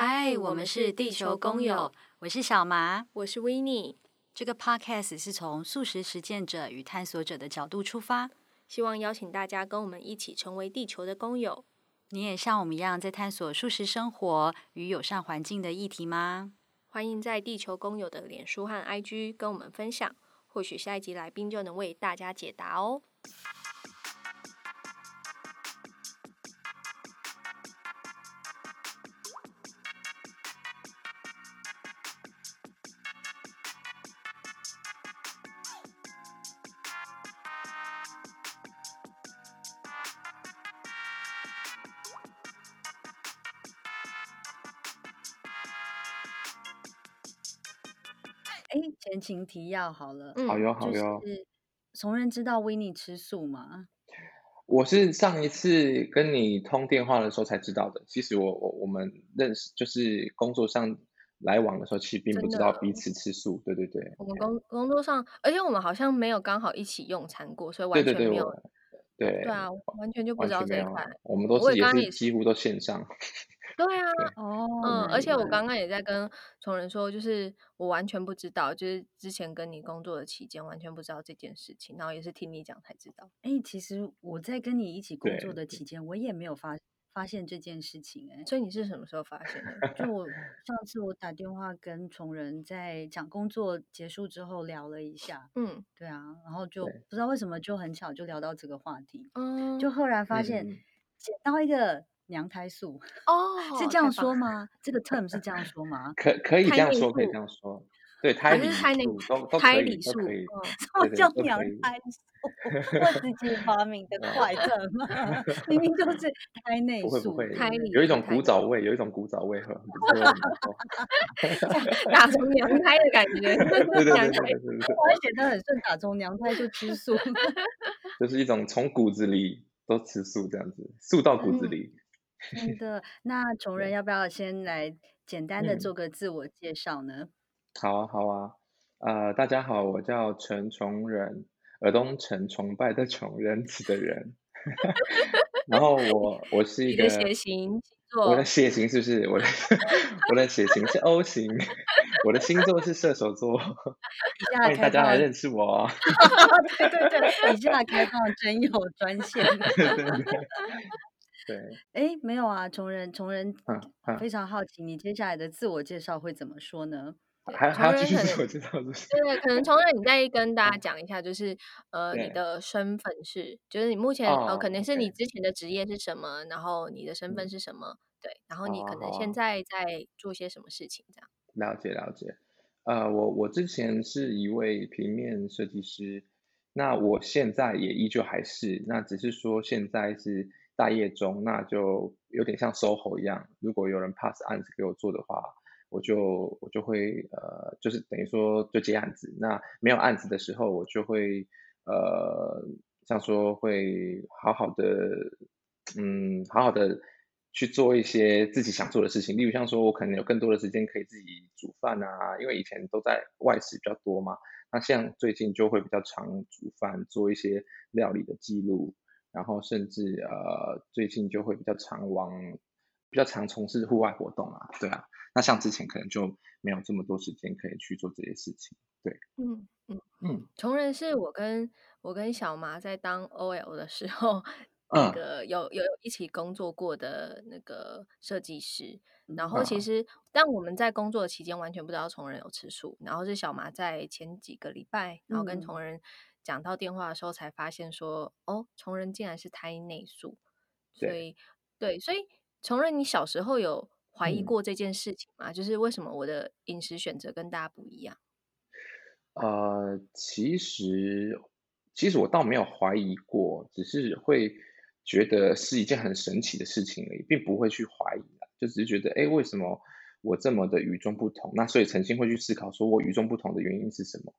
嗨，我们是地球工友，我是小麻，我是 Winnie。这个 Podcast 是从素食实践者与探索者的角度出发，希望邀请大家跟我们一起成为地球的工友。你也像我们一样在探索素食生活与友善环境的议题吗？欢迎在地球工友的脸书和 IG 跟我们分享，或许下一集来宾就能为大家解答哦。情提要好了，嗯、好哟好哟。从人知道 Winnie 吃素吗？我是上一次跟你通电话的时候才知道的。其实我我我们认识就是工作上来往的时候，其实并不知道彼此吃素。对对对。我们工工作上，而且我们好像没有刚好一起用餐过，所以完全没有。对对对对，对啊，完全就不知道这一块。我们都是也是几乎都线上。对啊，哦，嗯，而且我刚刚也在跟崇仁说，就是我完全不知道，就是之前跟你工作的期间完全不知道这件事情，然后也是听你讲才知道。哎，其实我在跟你一起工作的期间，我也没有发发现这件事情，哎，所以你是什么时候发现的？就我上次我打电话跟崇仁在讲工作结束之后聊了一下，嗯，对啊，然后就不知道为什么就很巧就聊到这个话题，嗯，就赫然发现捡到一个。娘胎素 哦，是这样说吗？这个 term 是这样说吗？可可以这样说，可以这样说。对，胎里素都都可以，都可以。什么叫娘胎素？我自己发明的怪特吗？明明就是胎内素，胎里有一种古早味，有一种古早味，呵。打从娘胎的感觉，对对对，我还写得很顺，打从娘胎就吃素，就是一种从骨子里都吃素这样子，素到骨子里。真的，那穷人要不要先来简单的做个自我介绍呢？嗯、好啊，好啊，呃，大家好，我叫陈从人，尔东陈崇拜的崇仁子的人，然后我我是一个血型座，我的血型是不是？我的 我的血型是 O 型，我的星座是射手座，欢迎大家来认识我。对对对，以下开放真友专线。对对对。对，哎，没有啊，从人从人非常好奇，你接下来的自我介绍会怎么说呢？还还要继续自我介绍，对对，可能从人你再跟大家？讲一下，就是呃，你的身份是，就是你目前呃，可能是你之前的职业是什么，然后你的身份是什么，对，然后你可能现在在做些什么事情，这样。了解了解，呃，我我之前是一位平面设计师，那我现在也依旧还是，那只是说现在是。大业中，那就有点像 SOHO 一样。如果有人 pass 案子给我做的话，我就我就会呃，就是等于说就接案子。那没有案子的时候，我就会呃，像说会好好的，嗯，好好的去做一些自己想做的事情。例如像说我可能有更多的时间可以自己煮饭啊，因为以前都在外食比较多嘛。那像最近就会比较常煮饭，做一些料理的记录。然后甚至呃，最近就会比较常往，比较常从事户外活动啊，对啊。那像之前可能就没有这么多时间可以去做这些事情，对。嗯嗯嗯。从人是我跟我跟小麻在当 OL 的时候，那个有有一起工作过的那个设计师。然后其实，但我们在工作的期间完全不知道从人有吃素。然后是小麻在前几个礼拜，然后跟从人。讲到电话的时候，才发现说，哦，从人竟然是胎内素，所以，对，对，所以从人，你小时候有怀疑过这件事情吗？嗯、就是为什么我的饮食选择跟大家不一样？呃，其实，其实我倒没有怀疑过，只是会觉得是一件很神奇的事情而已，并不会去怀疑，就只是觉得，哎，为什么我这么的与众不同？那所以曾经会去思考，说我与众不同的原因是什么？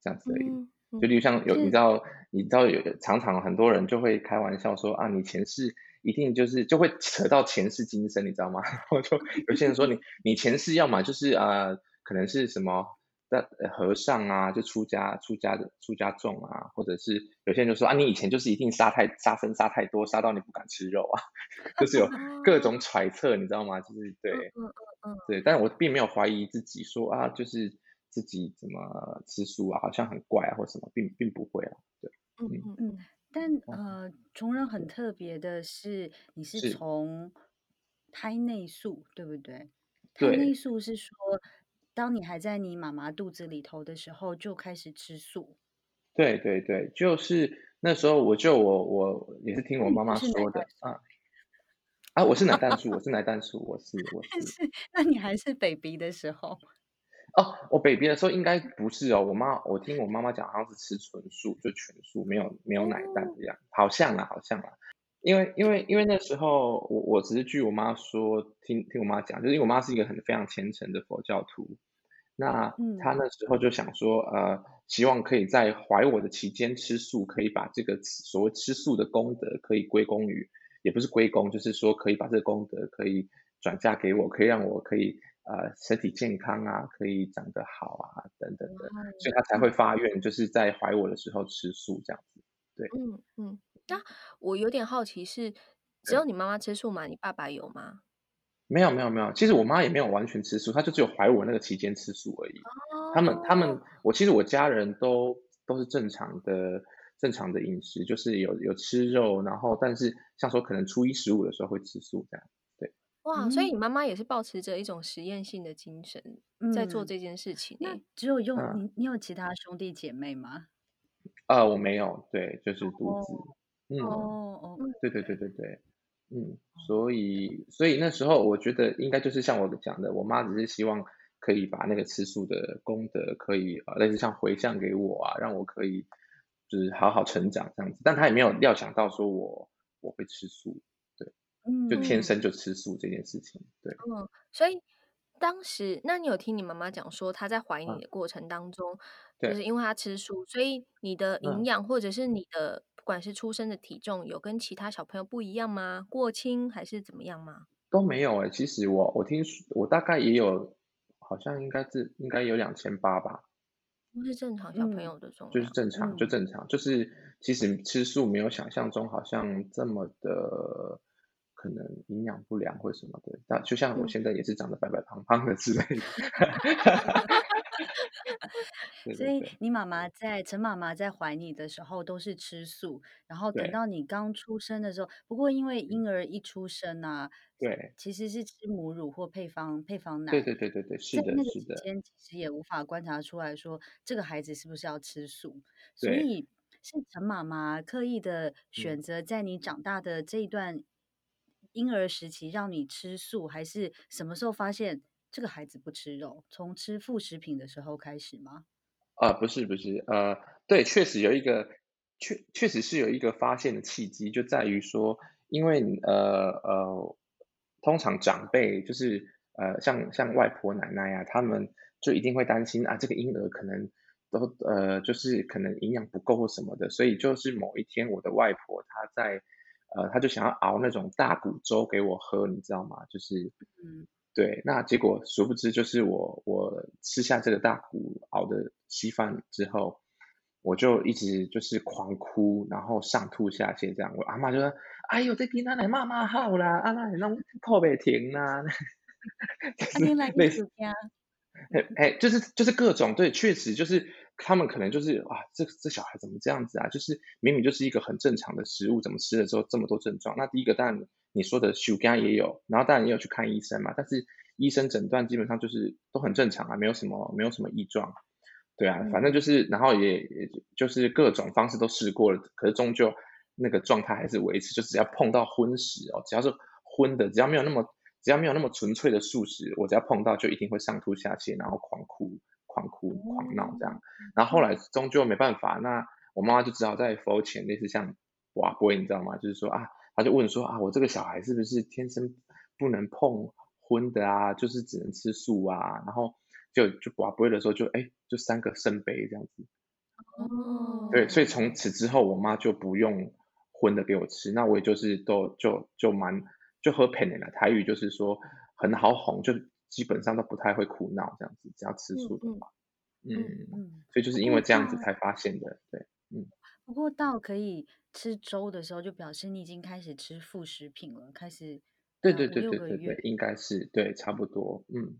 这样子而已。嗯就例如像有，你知道，你知道有常常很多人就会开玩笑说啊，你前世一定就是就会扯到前世今生，你知道吗？然后就有些人说你你前世要么就是啊，可能是什么的和尚啊，就出家出家的出家众啊，或者是有些人就说啊，你以前就是一定杀太杀生杀太多，杀到你不敢吃肉啊，就是有各种揣测，你知道吗？就是对，嗯，对，但是我并没有怀疑自己说啊，就是自己怎么吃素啊，好像很怪啊或什么，并并不会啊，对，嗯嗯嗯。但呃，崇仁很特别的是，你是从胎内素，对不对？胎内素是说，当你还在你妈妈肚子里头的时候就开始吃素。对对对，就是那时候我就我我也是听我妈妈说的啊。啊，我是奶蛋素，我是奶蛋素，我是我 是。是，那你还是 baby 的时候？哦，我 baby 的时候应该不是哦。我妈，我听我妈妈讲，好像是吃纯素，就全素，没有没有奶蛋这样，好像啊，好像啊。因为因为因为那时候我我只是据我妈说，听听我妈讲，就是因为我妈是一个很非常虔诚的佛教徒，那她那时候就想说，呃，希望可以在怀我的期间吃素，可以把这个所谓吃素的功德可以归功于。也不是归功，就是说可以把这个功德可以转嫁给我，可以让我可以呃身体健康啊，可以长得好啊等等的，所以他才会发愿，就是在怀我的时候吃素这样子。对，嗯嗯。那我有点好奇是，只有你妈妈吃素吗？你爸爸有吗？没有没有没有，其实我妈也没有完全吃素，她就只有怀我那个期间吃素而已。哦。他们他们，我其实我家人都都是正常的。正常的饮食就是有有吃肉，然后但是像说可能初一十五的时候会吃素这样，对。哇，所以你妈妈也是抱持着一种实验性的精神在做这件事情。那只有用你，你有其他兄弟姐妹吗？啊，我没有，对，就是独子。嗯，哦哦，对对对对对，嗯，所以所以那时候我觉得应该就是像我讲的，我妈只是希望可以把那个吃素的功德可以呃类似像回向给我啊，让我可以。就是好好成长这样子，但她也没有料想到说我我会吃素，就天生就吃素这件事情，对，嗯，所以当时那你有听你妈妈讲说，她在怀你的过程当中，嗯、就是因为她吃素，所以你的营养或者是你的不管是出生的体重有跟其他小朋友不一样吗？过轻还是怎么样吗？都没有哎、欸，其实我我听我大概也有，好像应该是应该有两千八吧。不是正常小朋友的重量，就是正常，就正常，就是其实吃素没有想象中好像这么的可能营养不良或什么的，但就像我现在也是长得白白胖胖的之类的。所以你妈妈在陈妈妈在怀你的时候都是吃素，然后等到你刚出生的时候，不过因为婴儿一出生啊，对，其实是吃母乳或配方配方奶，对对对对对，是的，是的。间其实也无法观察出来说这个孩子是不是要吃素，所以是陈妈妈刻意的选择在你长大的这一段婴儿时期让你吃素，还是什么时候发现？这个孩子不吃肉，从吃副食品的时候开始吗？啊、不是不是，呃，对，确实有一个，确确实是有一个发现的契机，就在于说，因为呃呃，通常长辈就是呃，像像外婆奶奶呀、他们就一定会担心啊，这个婴儿可能都呃，就是可能营养不够或什么的，所以就是某一天，我的外婆她在呃，他就想要熬那种大骨粥给我喝，你知道吗？就是嗯。对，那结果殊不知，就是我我吃下这个大骨熬的稀饭之后，我就一直就是狂哭，然后上吐下泻这样。我阿嬷就说：“哎呦，这囡仔来妈妈好啦，阿奶那吐不停啦。” 就是类似，哎哎，就是就是各种对，确实就是他们可能就是啊，这这小孩怎么这样子啊？就是明明就是一个很正常的食物，怎么吃了之后这么多症状？那第一个当然。你说的修肝也有，然后当然也有去看医生嘛，但是医生诊断基本上就是都很正常啊，没有什么没有什么异状，对啊，反正就是，然后也也就是各种方式都试过了，可是终究那个状态还是维持，就只要碰到荤食哦，只要是荤的，只要没有那么只要没有那么纯粹的素食，我只要碰到就一定会上吐下泻，然后狂哭狂哭狂闹这样，然后后来终究没办法，那我妈妈就只好在佛前类似像瓦杯，你知道吗？就是说啊。她就问说啊，我这个小孩是不是天生不能碰荤的啊？就是只能吃素啊？然后就就瓦杯的时候就哎，就三个圣杯这样子。哦。对，所以从此之后，我妈就不用荤的给我吃，那我也就是都就就蛮就喝偏了。台语就是说很好哄，就基本上都不太会哭闹这样子，只要吃素的话。嗯，所以就是因为这样子才发现的，对，嗯。不过到可以吃粥的时候，就表示你已经开始吃副食品了，开始对对对对对对，应该是对，差不多，嗯。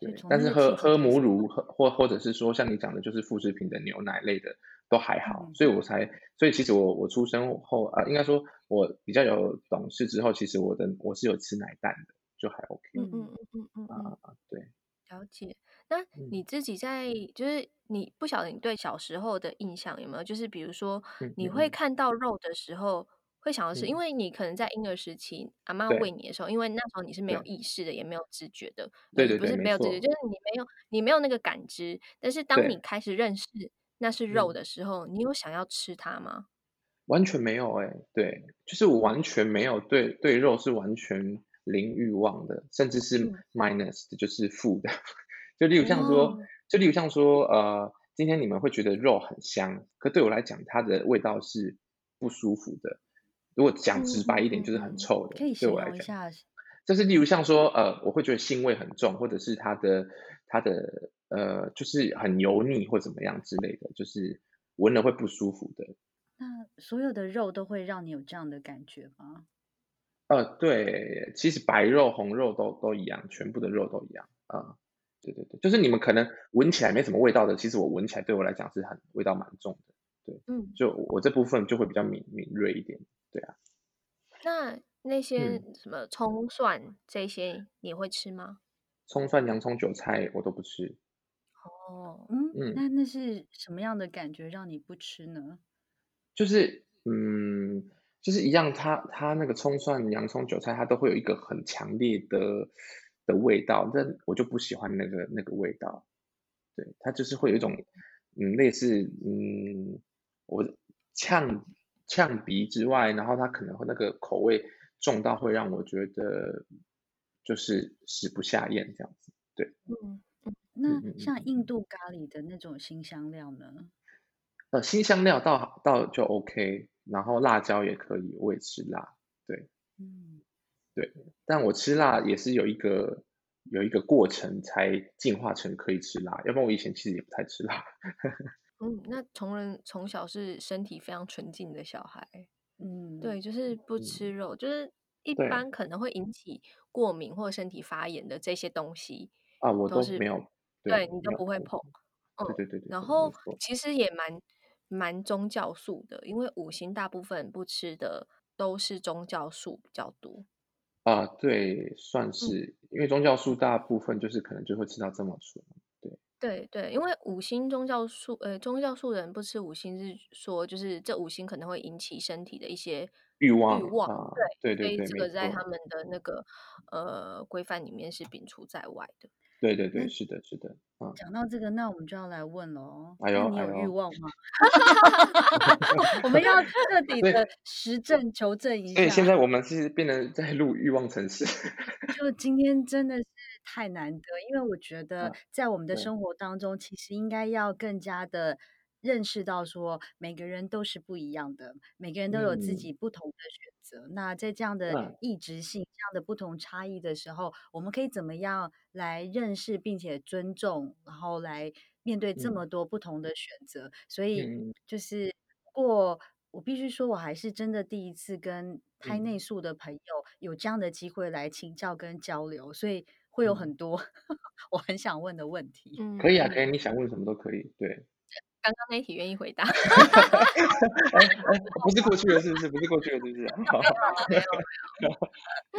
对，但是喝喝母乳，喝或或者是说像你讲的，就是副食品的牛奶类的都还好，嗯、所以我才，所以其实我我出生后啊、呃，应该说我比较有懂事之后，其实我的我是有吃奶蛋的，就还 OK。嗯嗯嗯嗯嗯啊，对，了解。那你自己在就是你不晓得你对小时候的印象有没有？就是比如说你会看到肉的时候。会想的是，因为你可能在婴儿时期，阿妈喂你的时候，因为那时候你是没有意识的，也没有知觉的，对对，不是没有知觉，就是你没有你没有那个感知。但是当你开始认识那是肉的时候，你有想要吃它吗？完全没有哎，对，就是我完全没有对对肉是完全零欲望的，甚至是 minus 的，就是负的。就例如像说，就例如像说，呃，今天你们会觉得肉很香，可对我来讲，它的味道是不舒服的。如果讲直白一点，就是很臭的。可以形容一下。就是例如像说，呃，我会觉得腥味很重，或者是它的它的呃，就是很油腻或怎么样之类的，就是闻了会不舒服的。那所有的肉都会让你有这样的感觉吗？呃，对，其实白肉、红肉都都一样，全部的肉都一样啊、呃。对对对，就是你们可能闻起来没什么味道的，其实我闻起来对我来讲是很味道蛮重的。对，嗯，就我这部分就会比较敏敏锐一点。对啊，那那些什么葱蒜这些你会吃吗？葱蒜、洋葱、韭菜我都不吃。哦，嗯嗯，那那是什么样的感觉让你不吃呢？就是嗯，就是一样，它它那个葱蒜、洋葱、韭菜，它都会有一个很强烈的的味道，但我就不喜欢那个那个味道。对，它就是会有一种嗯类似嗯我呛。呛鼻之外，然后它可能会那个口味重到会让我觉得就是食不下咽这样子。对，嗯嗯，那像印度咖喱的那种新香料呢？呃，新香料倒倒就 OK，然后辣椒也可以，我也吃辣。对，嗯，对，但我吃辣也是有一个有一个过程才进化成可以吃辣，要不然我以前其实也不太吃辣。嗯，那从人从小是身体非常纯净的小孩，嗯，对，就是不吃肉，嗯、就是一般可能会引起过敏或身体发炎的这些东西啊，我都是没有，对，你都不会碰，嗯，对对对，对，然后其实也蛮蛮宗教素的，因为五行大部分不吃的都是宗教素比较多啊，对，算是，嗯、因为宗教素大部分就是可能就会吃到这么纯。对对，因为五星宗教素，呃，宗教素人不吃五星是说，就是这五星可能会引起身体的一些欲望，欲望，啊、对对对，所以这个在他们的那个呃规范里面是摒除在外的。对对对，是的，是的。嗯、讲到这个，那我们就要来问喽。哎呦，你有欲望吗？我们要 彻底的实证求证一下。所以现在我们是变成在录欲望城市。就今天真的是太难得，因为我觉得在我们的生活当中，其实应该要更加的。认识到说每个人都是不一样的，每个人都有自己不同的选择。嗯、那在这样的异质性、嗯、这样的不同差异的时候，我们可以怎么样来认识并且尊重，然后来面对这么多不同的选择？嗯、所以就是，不过我必须说，我还是真的第一次跟胎内素的朋友有这样的机会来请教跟交流，所以会有很多、嗯、我很想问的问题。嗯，可以啊，可以，你想问什么都可以，对。刚刚那一题愿意回答？哎哎，不是过去的，是不是？不是过去的，是不是？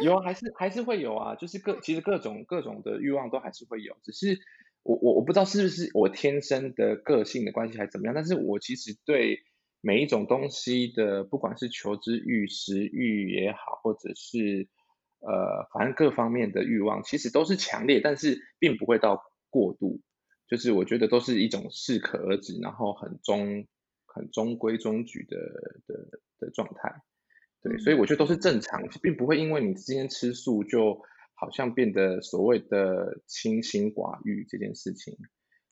有啊，还是还是会有啊，就是各其实各种各种的欲望都还是会有，只是我我我不知道是不是我天生的个性的关系还是怎么样，但是我其实对每一种东西的，不管是求知欲、食欲也好，或者是呃，反正各方面的欲望，其实都是强烈，但是并不会到过度。就是我觉得都是一种适可而止，然后很中很中规中矩的的的状态，对，所以我觉得都是正常，并不会因为你今天吃素就好像变得所谓的清心寡欲这件事情，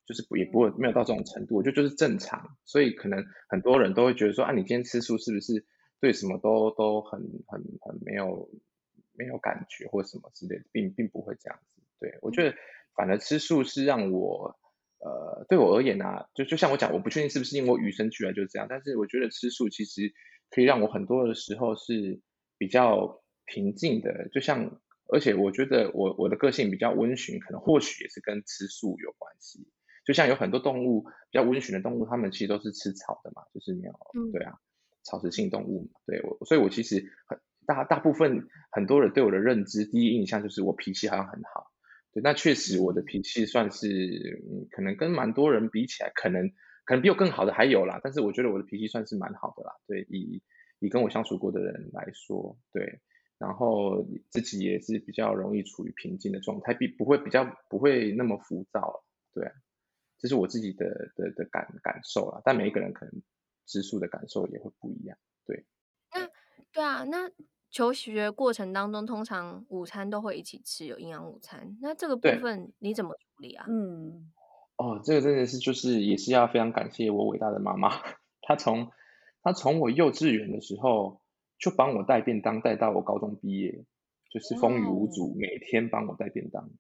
就是也不会没有到这种程度，我觉得就是正常，所以可能很多人都会觉得说啊，你今天吃素是不是对什么都都很很很没有没有感觉或什么之类的，并并不会这样子，对，我觉得反而吃素是让我。呃，对我而言呢、啊，就就像我讲，我不确定是不是因为我与生俱来就是这样，但是我觉得吃素其实可以让我很多的时候是比较平静的，就像而且我觉得我我的个性比较温驯，可能或许也是跟吃素有关系。就像有很多动物比较温驯的动物，它们其实都是吃草的嘛，就是没有、嗯、对啊，草食性动物嘛。对我，所以我其实很大大部分很多人对我的认知，第一印象就是我脾气好像很好。对，那确实我的脾气算是，嗯，可能跟蛮多人比起来，可能可能比我更好的还有啦。但是我觉得我的脾气算是蛮好的啦。对，以以跟我相处过的人来说，对，然后自己也是比较容易处于平静的状态，比不会比较不会那么浮躁。对啊。这是我自己的的的感感受啦，但每一个人可能吃素的感受也会不一样。对，那对啊，那求学过程当中，通常午餐都会一起吃，有营养午餐。那这个部分你怎么处理啊？嗯，哦，这个真的是就是也是要非常感谢我伟大的妈妈，她从她从我幼稚园的时候就帮我带便当，带到我高中毕业，就是风雨无阻，每天帮我带便当。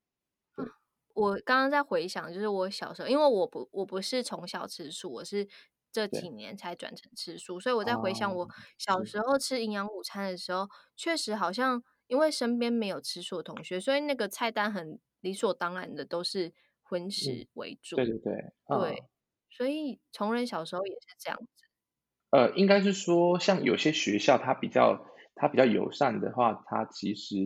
我刚刚在回想，就是我小时候，因为我不我不是从小吃素，我是这几年才转成吃素，所以我在回想我小时候吃营养午餐的时候，确实好像因为身边没有吃素的同学，所以那个菜单很理所当然的都是荤食为主。对对对，对，所以从人小时候也是这样子。呃，应该是说，像有些学校它比较它比较友善的话，它其实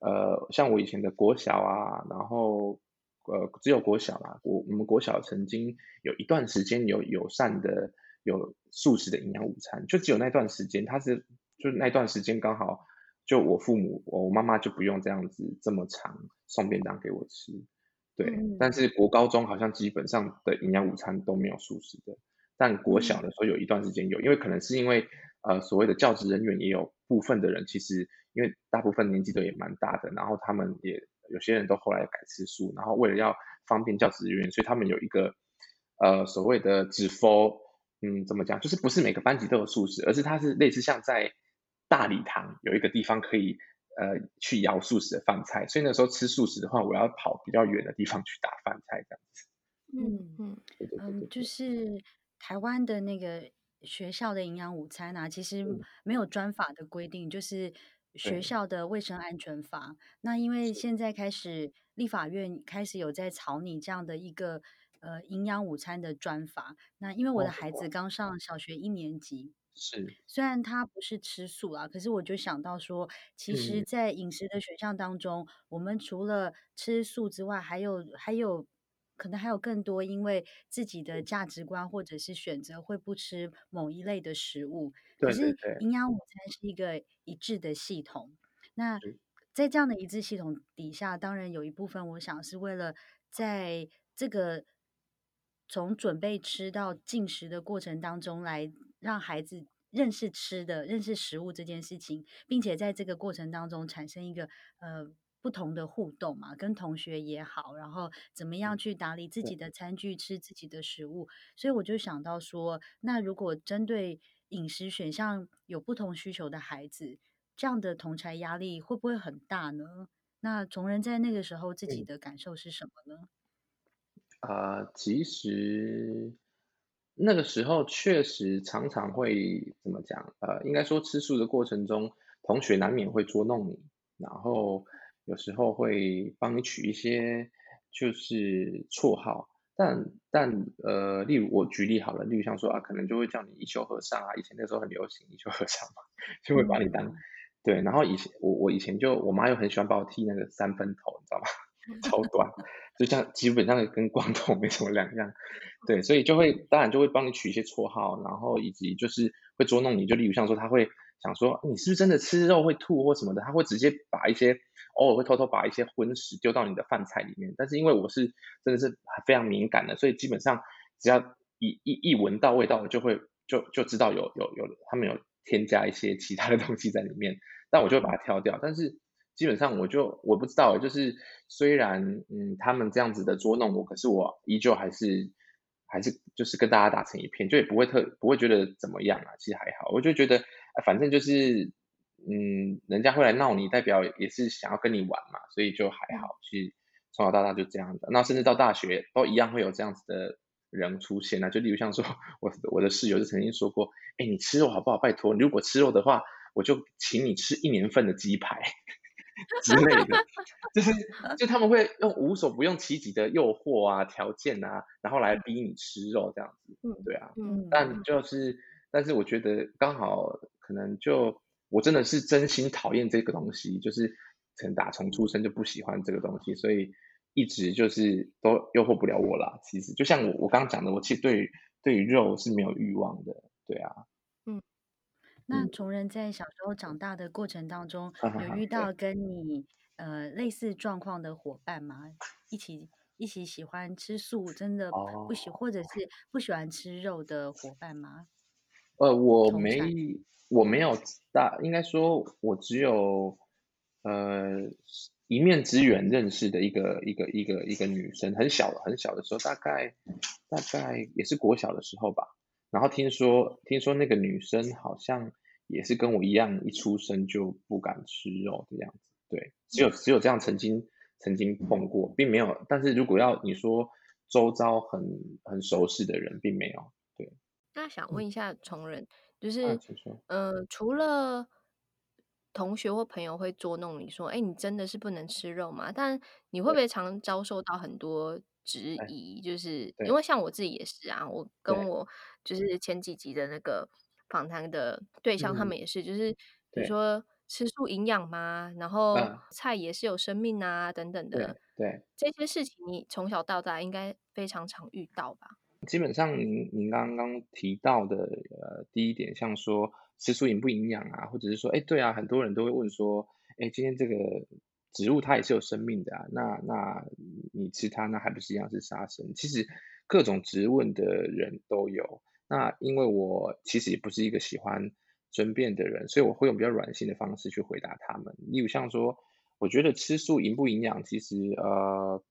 呃，像我以前的国小啊，然后。呃，只有国小啦，我我们国小曾经有一段时间有友善的有素食的营养午餐，就只有那段时间，它是就那段时间刚好就我父母我妈妈就不用这样子这么长送便当给我吃，对，嗯、但是国高中好像基本上的营养午餐都没有素食的，但国小的时候有一段时间有，因为可能是因为呃所谓的教职人员也有部分的人其实因为大部分年纪都也蛮大的，然后他们也。有些人都后来改吃素，然后为了要方便教职人员，所以他们有一个呃所谓的只 for，嗯，怎么讲？就是不是每个班级都有素食，而是它是类似像在大礼堂有一个地方可以呃去舀素食的饭菜，所以那时候吃素食的话，我要跑比较远的地方去打饭菜这样子。嗯嗯嗯，就是台湾的那个学校的营养午餐啊，其实没有专法的规定，就是。学校的卫生安全法，那因为现在开始立法院开始有在草拟这样的一个呃营养午餐的专法。那因为我的孩子刚上小学一年级，是。虽然他不是吃素啊，可是我就想到说，其实，在饮食的选项当中，我们除了吃素之外，还有还有。可能还有更多，因为自己的价值观或者是选择会不吃某一类的食物。可是营养午餐是一个一致的系统。那在这样的一致系统底下，当然有一部分，我想是为了在这个从准备吃到进食的过程当中，来让孩子认识吃的、认识食物这件事情，并且在这个过程当中产生一个呃。不同的互动嘛，跟同学也好，然后怎么样去打理自己的餐具，吃自己的食物，所以我就想到说，那如果针对饮食选项有不同需求的孩子，这样的同侪压力会不会很大呢？那从仁在那个时候自己的感受是什么呢？啊、呃，其实那个时候确实常常会怎么讲？呃，应该说吃素的过程中，同学难免会捉弄你，然后。有时候会帮你取一些就是绰号，但但呃，例如我举例好了，例如像说啊，可能就会叫你一休和尚啊，以前那时候很流行一休和尚嘛，就会把你当对，然后以前我我以前就我妈又很喜欢把我剃那个三分头，你知道吗？超短，就像基本上跟光头没什么两样，对，所以就会当然就会帮你取一些绰号，然后以及就是会捉弄你，就例如像说他会想说你是不是真的吃肉会吐或什么的，他会直接把一些。偶尔会偷偷把一些荤食丢到你的饭菜里面，但是因为我是真的是非常敏感的，所以基本上只要一一一闻到味道，我就会就就知道有有有他们有添加一些其他的东西在里面，但我就会把它挑掉。但是基本上我就我不知道，就是虽然嗯他们这样子的捉弄我，可是我依旧还是还是就是跟大家打成一片，就也不会特不会觉得怎么样啊，其实还好，我就觉得反正就是。嗯，人家会来闹你，代表也是想要跟你玩嘛，所以就还好。其实从小到大就这样的，那甚至到大学都一样会有这样子的人出现啊。就例如像说，我我的室友就曾经说过，哎，你吃肉好不好？拜托，你如果吃肉的话，我就请你吃一年份的鸡排 之类的，就是就他们会用无所不用其极的诱惑啊、条件啊，然后来逼你吃肉这样子。嗯，对啊，嗯，但就是，但是我觉得刚好可能就我真的是真心讨厌这个东西，就是从打从出生就不喜欢这个东西，所以一直就是都诱惑不了我啦。其实就像我我刚刚讲的，我其实对于对于肉是没有欲望的。对啊。嗯那崇仁在小时候长大的过程当中，嗯、有遇到跟你呃类似状况的伙伴吗？一起一起喜欢吃素，真的不喜、哦、或者是不喜欢吃肉的伙伴吗？呃，我没我没有大，应该说我只有呃一面之缘认识的一个一个一个一个女生，很小很小的时候，大概大概也是国小的时候吧。然后听说听说那个女生好像。也是跟我一样，一出生就不敢吃肉的样子。对，只有只有这样曾经曾经碰过，并没有。但是如果要你说周遭很很熟悉的人，并没有。对。那想问一下崇仁，就是、啊、呃，除了同学或朋友会捉弄你说，哎，你真的是不能吃肉吗？但你会不会常遭受到很多质疑？就是因为像我自己也是啊，我跟我就是前几集的那个。访谈的对象，他们也是，嗯、就是比如说吃素营养吗？然后菜也是有生命啊，等等的。对，对这些事情，你从小到大应该非常常遇到吧？基本上您，您刚刚提到的呃第一点，像说吃素营不营养啊，或者是说，哎，对啊，很多人都会问说，哎，今天这个植物它也是有生命的啊，那那你吃它，那还不是一样是杀生？其实各种质问的人都有。那因为我其实也不是一个喜欢争辩的人，所以我会用比较软性的方式去回答他们。例如像说，我觉得吃素营不营养，其实呃，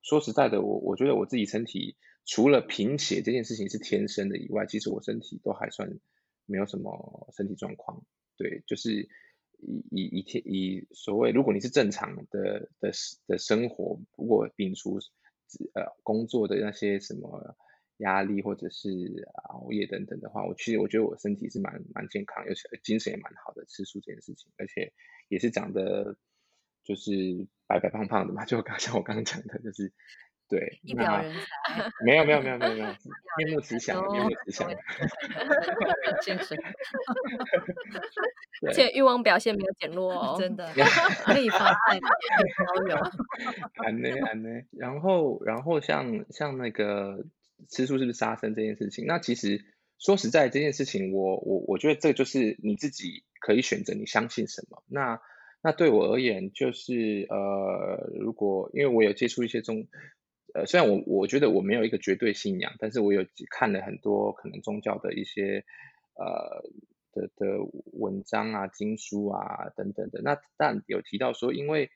说实在的，我我觉得我自己身体除了贫血这件事情是天生的以外，其实我身体都还算没有什么身体状况。对，就是以以以天以所谓，如果你是正常的的的生活，不过摒除呃工作的那些什么。压力或者是熬夜等等的话，我其实我觉得我身体是蛮蛮健康，而且精神也蛮好的。吃素这件事情，而且也是长得就是白白胖胖的嘛，就刚像我刚刚讲的，就是对，一表人才。没有没有没有没有没有，面目慈祥，面目慈祥。精神。而且欲望表现没有减弱哦，真的可以发爱都有。安呢安呢，然后然后像像那个。吃素是不是杀生这件事情？那其实说实在，这件事情我我我觉得这就是你自己可以选择你相信什么。那那对我而言，就是呃，如果因为我有接触一些宗，呃，虽然我我觉得我没有一个绝对信仰，但是我有看了很多可能宗教的一些呃的的文章啊、经书啊等等的。那但有提到说，因为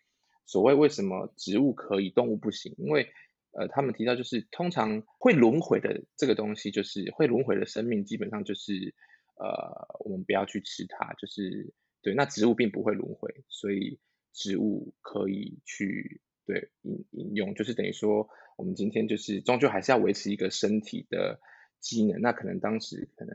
所谓为什么植物可以，动物不行，因为。呃，他们提到就是通常会轮回的这个东西，就是会轮回的生命，基本上就是呃，我们不要去吃它，就是对。那植物并不会轮回，所以植物可以去对饮饮用，就是等于说我们今天就是终究还是要维持一个身体的机能。那可能当时可能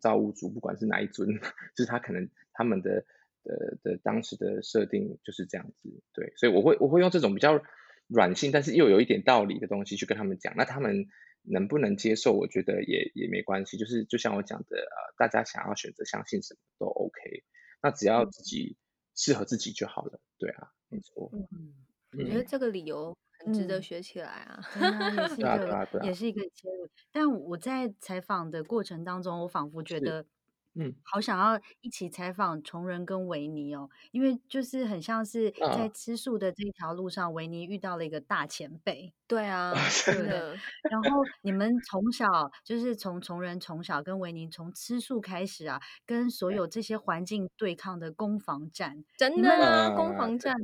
造物主不管是哪一尊，就是他可能他们的的的当时的设定就是这样子，对。所以我会我会用这种比较。软性，但是又有一点道理的东西去跟他们讲，那他们能不能接受？我觉得也也没关系，就是就像我讲的，呃，大家想要选择相信什么都 OK，那只要自己适合自己就好了。对啊，没错。嗯，我觉得这个理由很值得学起来啊，嗯、也是一个也是一个切入。但我在采访的过程当中，我仿佛觉得。嗯，好想要一起采访崇仁跟维尼哦，因为就是很像是在吃素的这条路上，维尼遇到了一个大前辈。对啊，真的？然后你们从小就是从崇仁从小跟维尼从吃素开始啊，跟所有这些环境对抗的攻防战，真的啊，攻防战，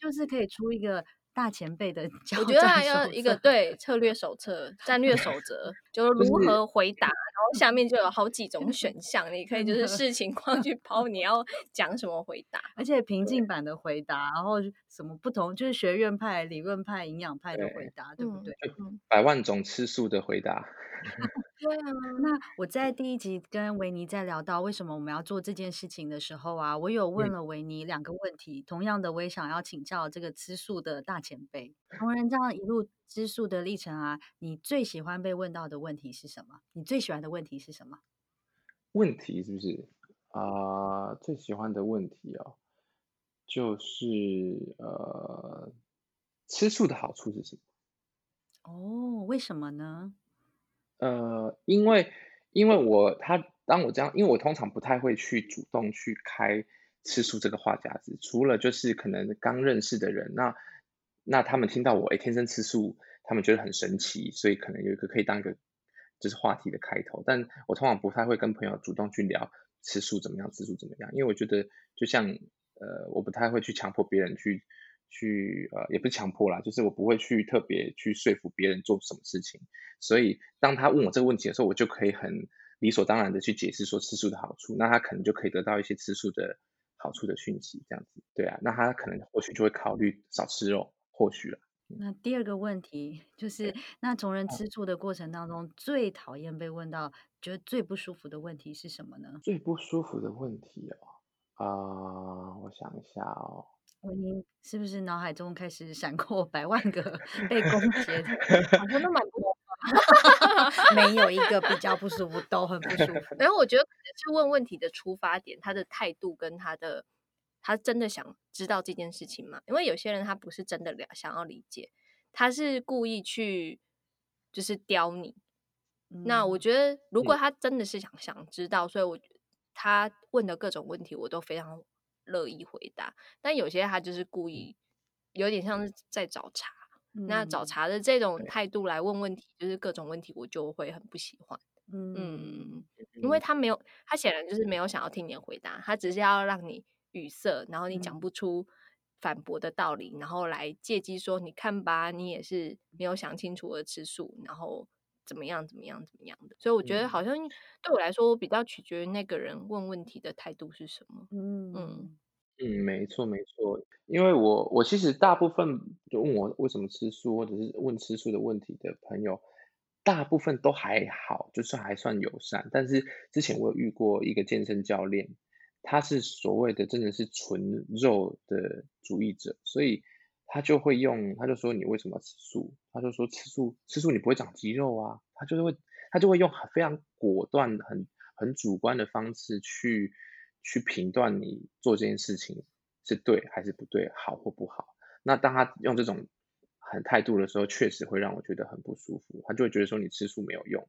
就是可以出一个大前辈的。我觉得还要一个 对策略手册、战略守则，就是如何回答，就是、然后下面就有好几种选 项，你可以就是视情况去抛你要讲什么回答，而且平静版的回答，然后什么不同，就是学院派、理论派、营养派的回答，对，对不对？百万种吃素的回答。对啊，那我在第一集跟维尼在聊到为什么我们要做这件事情的时候啊，我有问了维尼两个问题，嗯、同样的我也想要请教这个吃素的大前辈。同仁这样一路吃素的历程啊，你最喜欢被问到的问题是什么？你最喜欢的问题是什么？问题是不是啊、呃？最喜欢的问题哦，就是呃，吃素的好处是什么？哦，为什么呢？呃，因为因为我他当我这样，因为我通常不太会去主动去开吃素这个话匣子，除了就是可能刚认识的人，那那他们听到我诶天生吃素，他们觉得很神奇，所以可能有一个可以当一个就是话题的开头，但我通常不太会跟朋友主动去聊吃素怎么样，吃素怎么样，因为我觉得就像呃，我不太会去强迫别人去。去呃，也不是强迫啦，就是我不会去特别去说服别人做什么事情，所以当他问我这个问题的时候，我就可以很理所当然的去解释说吃素的好处，那他可能就可以得到一些吃素的好处的讯息，这样子，对啊，那他可能或许就会考虑少吃肉，或许了。那第二个问题就是，那从人吃醋的过程当中，最讨厌被问到，觉得最不舒服的问题是什么呢？最不舒服的问题哦，啊、呃，我想一下哦。维尼是不是脑海中开始闪过百万个 被攻击的？好像都蛮多 没有一个比较不舒服，都很不舒服。然后我觉得可能是问问题的出发点，他的态度跟他的，他真的想知道这件事情吗？因为有些人他不是真的了想要理解，他是故意去就是刁你。嗯、那我觉得如果他真的是想想知道，所以我他问的各种问题我都非常。乐意回答，但有些他就是故意，有点像是在找茬。嗯、那找茬的这种态度来问问题，就是各种问题，我就会很不喜欢。嗯，嗯，因为他没有，他显然就是没有想要听你的回答，他只是要让你语塞，然后你讲不出反驳的道理，嗯、然后来借机说，你看吧，你也是没有想清楚而吃素，然后。怎么样？怎么样？怎么样的？所以我觉得好像对我来说，我比较取决于那个人问问题的态度是什么。嗯嗯嗯，没错没错。因为我我其实大部分就问我为什么吃素，或者是问吃素的问题的朋友，大部分都还好，就是还算友善。但是之前我有遇过一个健身教练，他是所谓的真的是纯肉的主义者，所以。他就会用，他就说你为什么要吃素？他就说吃素吃素你不会长肌肉啊。他就会他就会用很非常果断、很很主观的方式去去评断你做这件事情是对还是不对，好或不好。那当他用这种很态度的时候，确实会让我觉得很不舒服。他就会觉得说你吃素没有用。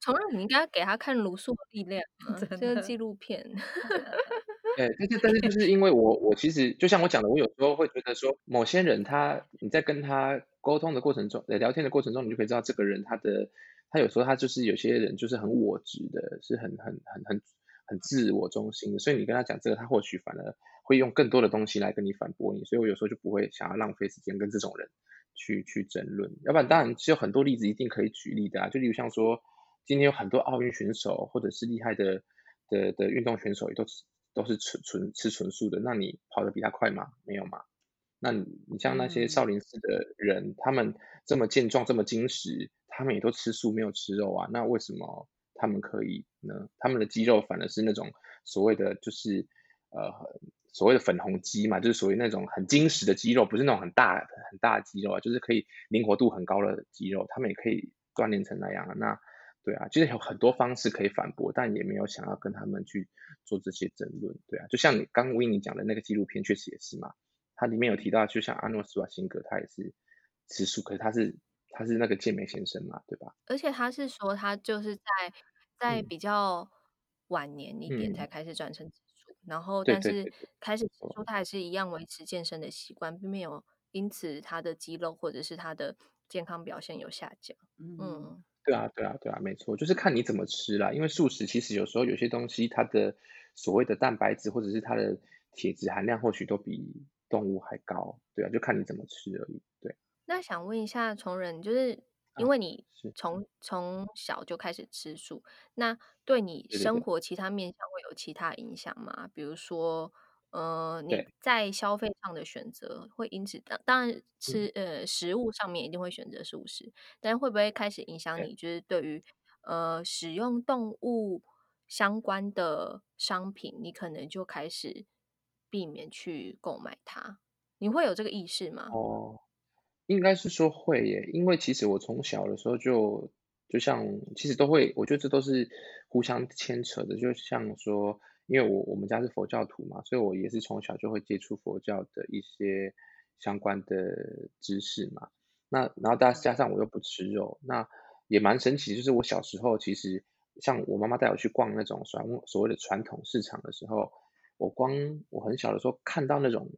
从来你应该给他看卢素的力量 这个纪录片。对，但是但是就是因为我我其实就像我讲的，我有时候会觉得说，某些人他你在跟他沟通的过程中，聊天的过程中，你就可以知道这个人他的他有时候他就是有些人就是很我执的，是很很很很很自我中心的，所以你跟他讲这个，他或许反而会用更多的东西来跟你反驳你，所以我有时候就不会想要浪费时间跟这种人去去争论，要不然当然其实有很多例子一定可以举例的啊，就例如像说今天有很多奥运选手或者是厉害的的的运动选手也都是。都是纯纯吃纯素的，那你跑得比他快吗？没有吗？那你你像那些少林寺的人，嗯、他们这么健壮，这么精实，他们也都吃素，没有吃肉啊。那为什么他们可以呢？他们的肌肉反而是那种所谓的就是呃所谓的粉红肌嘛，就是属于那种很精实的肌肉，不是那种很大很大的肌肉啊，就是可以灵活度很高的肌肉，他们也可以锻炼成那样啊。那对啊，其实有很多方式可以反驳，但也没有想要跟他们去做这些争论。对啊，就像你刚刚维尼讲的那个纪录片，确实也是嘛。它里面有提到，就像阿诺斯瓦辛格，他也是吃素，可是他是他是那个健美先生嘛，对吧？而且他是说，他就是在在比较晚年一点才开始转成吃素，嗯、然后但是开始吃素，他还是一样维持健身的习惯，并没有因此他的肌肉或者是他的健康表现有下降。嗯。嗯对啊，对啊，对啊，没错，就是看你怎么吃啦。因为素食其实有时候有些东西，它的所谓的蛋白质或者是它的铁质含量，或许都比动物还高。对啊，就看你怎么吃而已。对。那想问一下，从人就是因为你从从小就开始吃素，那对你生活其他面向会有其他影响吗？比如说，呃，你在消费上的选择会因此当当然吃呃食物上面一定会选择素食，但会不会开始影响你？就是对于呃使用动物相关的商品，你可能就开始避免去购买它。你会有这个意识吗？哦，应该是说会耶，因为其实我从小的时候就就像其实都会，我觉得这都是互相牵扯的。就像说，因为我我们家是佛教徒嘛，所以我也是从小就会接触佛教的一些相关的知识嘛。那然后大家加上我又不吃肉，那也蛮神奇。就是我小时候其实像我妈妈带我去逛那种所所谓的传统市场的时候，我光我很小的时候看到那种。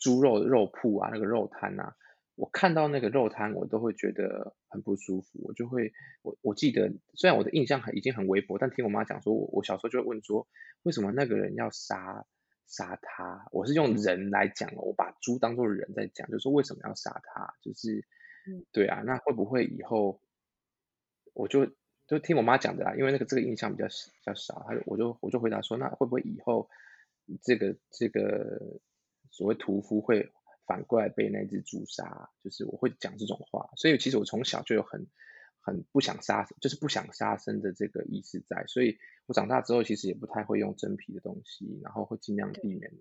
猪肉肉铺啊，那个肉摊啊，我看到那个肉摊，我都会觉得很不舒服。我就会，我我记得，虽然我的印象很已经很微薄，但听我妈讲说，我我小时候就会问说，为什么那个人要杀杀他？我是用人来讲，我把猪当做人在讲，就是说为什么要杀他？就是，对啊，那会不会以后，我就就听我妈讲的啦，因为那个这个印象比较比较少，还有我就我就回答说，那会不会以后这个这个。所谓屠夫会反过来被那只猪杀，就是我会讲这种话，所以其实我从小就有很很不想杀，就是不想杀生的这个意思在，所以我长大之后其实也不太会用真皮的东西，然后会尽量避免，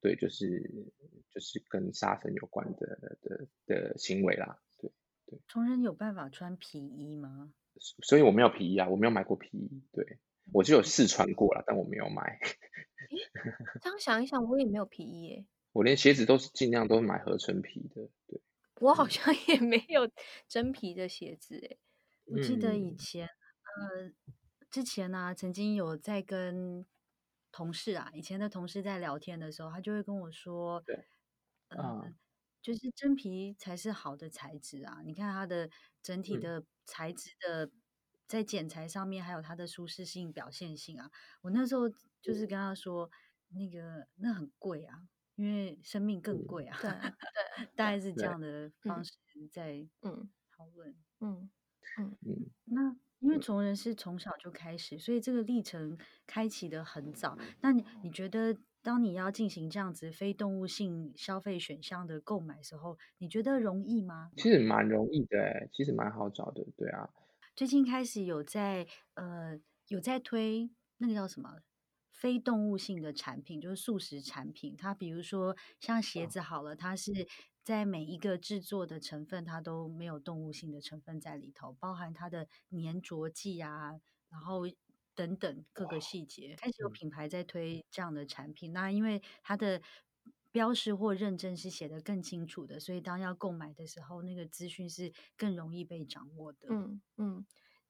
对，对，就是就是跟杀生有关的的的行为啦，对对。崇仁有办法穿皮衣吗？所以我没有皮衣啊，我没有买过皮衣，对，我就有试穿过了，但我没有买。这样想一想，我也没有皮衣耶。我连鞋子都是尽量都是买合成皮的，对。我好像也没有真皮的鞋子诶。我记得以前，嗯、呃，之前呢、啊，曾经有在跟同事啊，以前的同事在聊天的时候，他就会跟我说，对，嗯、呃，就是真皮才是好的材质啊。你看它的整体的材质的，在剪裁上面，还有它的舒适性、表现性啊。我那时候就是跟他说，那个那很贵啊。因为生命更贵啊，对对，大概是这样的方式在嗯讨论，嗯嗯嗯。那因为从人是从小就开始，所以这个历程开启的很早。那你你觉得，当你要进行这样子非动物性消费选项的购买时候，你觉得容易吗？其实蛮容易的，其实蛮好找的，对啊。最近开始有在呃有在推那个叫什么？非动物性的产品就是素食产品，它比如说像鞋子好了，它是在每一个制作的成分，它都没有动物性的成分在里头，包含它的粘着剂啊，然后等等各个细节，开始有品牌在推这样的产品。那因为它的标识或认证是写得更清楚的，所以当要购买的时候，那个资讯是更容易被掌握的。嗯嗯。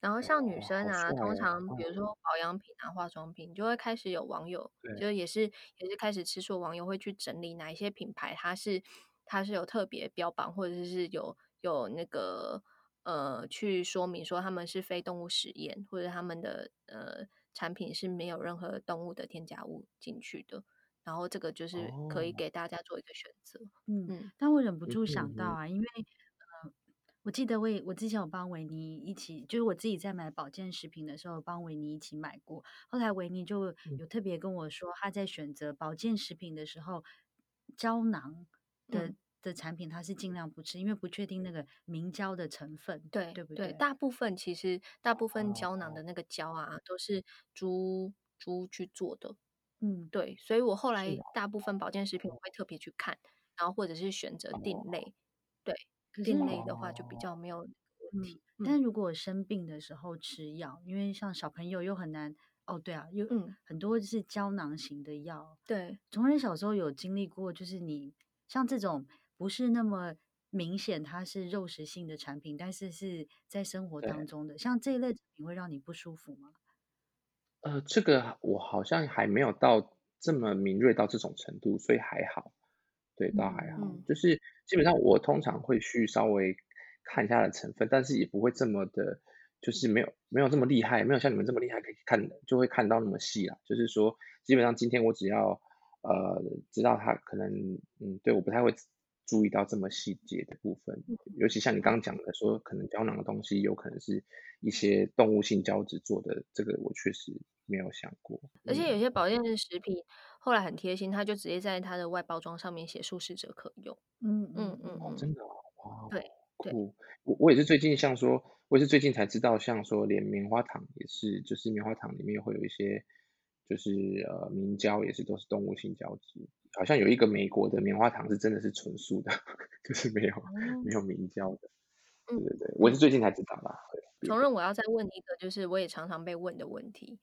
然后像女生啊，哦、通常比如说保养品啊、化妆品，就会开始有网友，就是也是也是开始吃素，网友会去整理哪一些品牌，它是它是有特别标榜，或者是有有那个呃去说明说他们是非动物实验，或者他们的呃产品是没有任何动物的添加物进去的。然后这个就是可以给大家做一个选择。嗯、哦、嗯，但我忍不住想到啊，嗯、因为。我记得我也我之前有帮维尼一起，就是我自己在买保健食品的时候，帮维尼一起买过。后来维尼就有特别跟我说，他在选择保健食品的时候，胶囊的、嗯、的产品他是尽量不吃，因为不确定那个明胶的成分，对对不对？对，大部分其实大部分胶囊的那个胶啊，都是猪猪去做的。嗯，对，所以我后来大部分保健食品我会特别去看，然后或者是选择定类，对。另类的话就比较没有问题，嗯，但如果生病的时候吃药，因为像小朋友又很难哦，对啊，有很多是胶囊型的药。对，崇仁小时候有经历过，就是你像这种不是那么明显它是肉食性的产品，但是是在生活当中的，像这一类产品会让你不舒服吗？呃，这个我好像还没有到这么敏锐到这种程度，所以还好。对，倒还好，嗯、就是基本上我通常会去稍微看一下它的成分，但是也不会这么的，就是没有没有这么厉害，没有像你们这么厉害可以看就会看到那么细啦。就是说，基本上今天我只要呃知道它可能嗯对我不太会注意到这么细节的部分，尤其像你刚刚讲的说，可能胶囊的东西有可能是一些动物性胶质做的，这个我确实没有想过。而且有些保健食品后来很贴心，他就直接在它的外包装上面写“素食者可用”。嗯嗯嗯哦，真的哦，哇，对对，我我也是最近像说，我也是最近才知道，像说连棉花糖也是，就是棉花糖里面会有一些，就是呃明胶也是都是动物性胶质。好像有一个美国的棉花糖是真的是纯素的，就是没有、嗯、没有明胶的。对对对，我是最近才知道吧。承认，我要再问一个，就是我也常常被问的问题，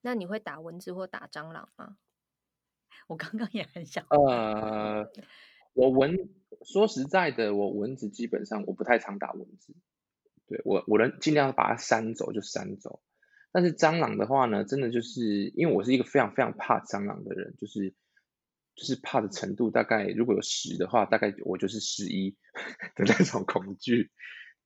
那你会打蚊子或打蟑螂吗？我刚刚也很想。呃，我蚊，说实在的，我蚊子基本上我不太常打蚊子。对我，我能尽量把它扇走就扇走。但是蟑螂的话呢，真的就是因为我是一个非常非常怕蟑螂的人，就是。就是怕的程度大概如果有十的话，大概我就是十一 的那种恐惧。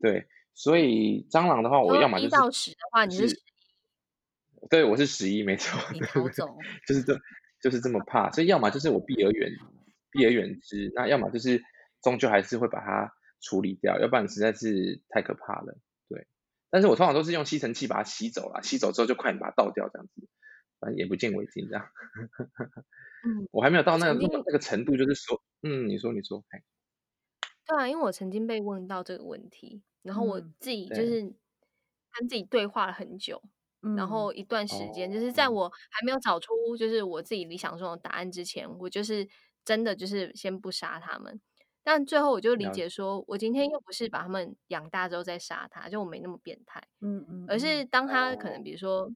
对，所以蟑螂的话，我要么就是一到十的话，你是十一。对，我是十一，没错。你逃走。就是这，就是这么怕，所以要么就是我避而远，避而远之。那要么就是终究还是会把它处理掉，要不然实在是太可怕了。对，但是我通常都是用吸尘器把它吸走了，吸走之后就快点把它倒掉，这样子，反正眼不见为净这样。嗯，我还没有到那个那个程度，就是说，嗯，你说你说，对啊，因为我曾经被问到这个问题，然后我自己就是跟自己对话了很久，嗯、然后一段时间，就是在我还没有找出就是我自己理想中的答案之前，我就是真的就是先不杀他们，但最后我就理解说，我今天又不是把他们养大之后再杀他，就我没那么变态，嗯嗯，而是当他可能比如说。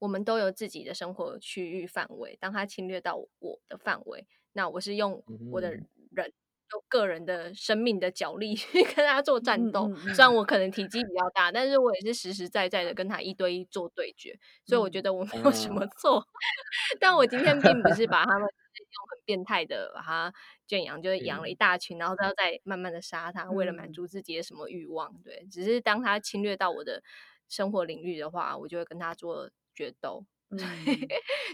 我们都有自己的生活区域范围，当他侵略到我的范围，那我是用我的人，用个人的生命的角力去 跟他做战斗。虽然我可能体积比较大，但是我也是实实在在的跟他一对一做对决。所以我觉得我没有什么错。但我今天并不是把 他们用很变态的把他圈养，就是养了一大群，然后要再慢慢的杀他，为了满足自己的什么欲望。对，只是当他侵略到我的生活领域的话，我就会跟他做。决斗，嗯、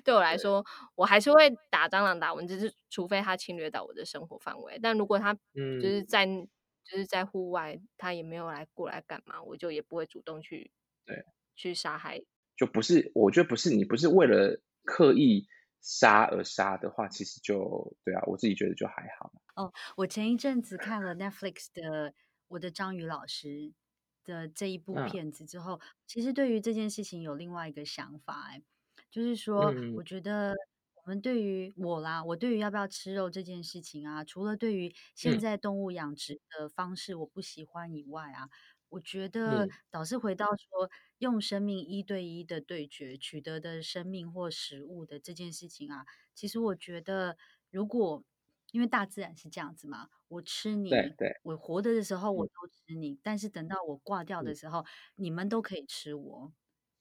对我来说，我还是会打蟑螂、打蚊子，是除非它侵略到我的生活范围。但如果它就是在、嗯、就是在户外，它也没有来过来干嘛，我就也不会主动去对去杀害。就不是，我觉得不是你不是为了刻意杀而杀的话，其实就对啊，我自己觉得就还好。哦，我前一阵子看了 Netflix 的《我的章鱼老师》。的这一部片子之后，嗯、其实对于这件事情有另外一个想法，哎，就是说，嗯、我觉得我们对于我啦，我对于要不要吃肉这件事情啊，除了对于现在动物养殖的方式我不喜欢以外啊，嗯、我觉得倒是回到说用生命一对一的对决取得的生命或食物的这件事情啊，其实我觉得如果。因为大自然是这样子嘛，我吃你，我活着的时候我都吃你，嗯、但是等到我挂掉的时候，嗯、你们都可以吃我，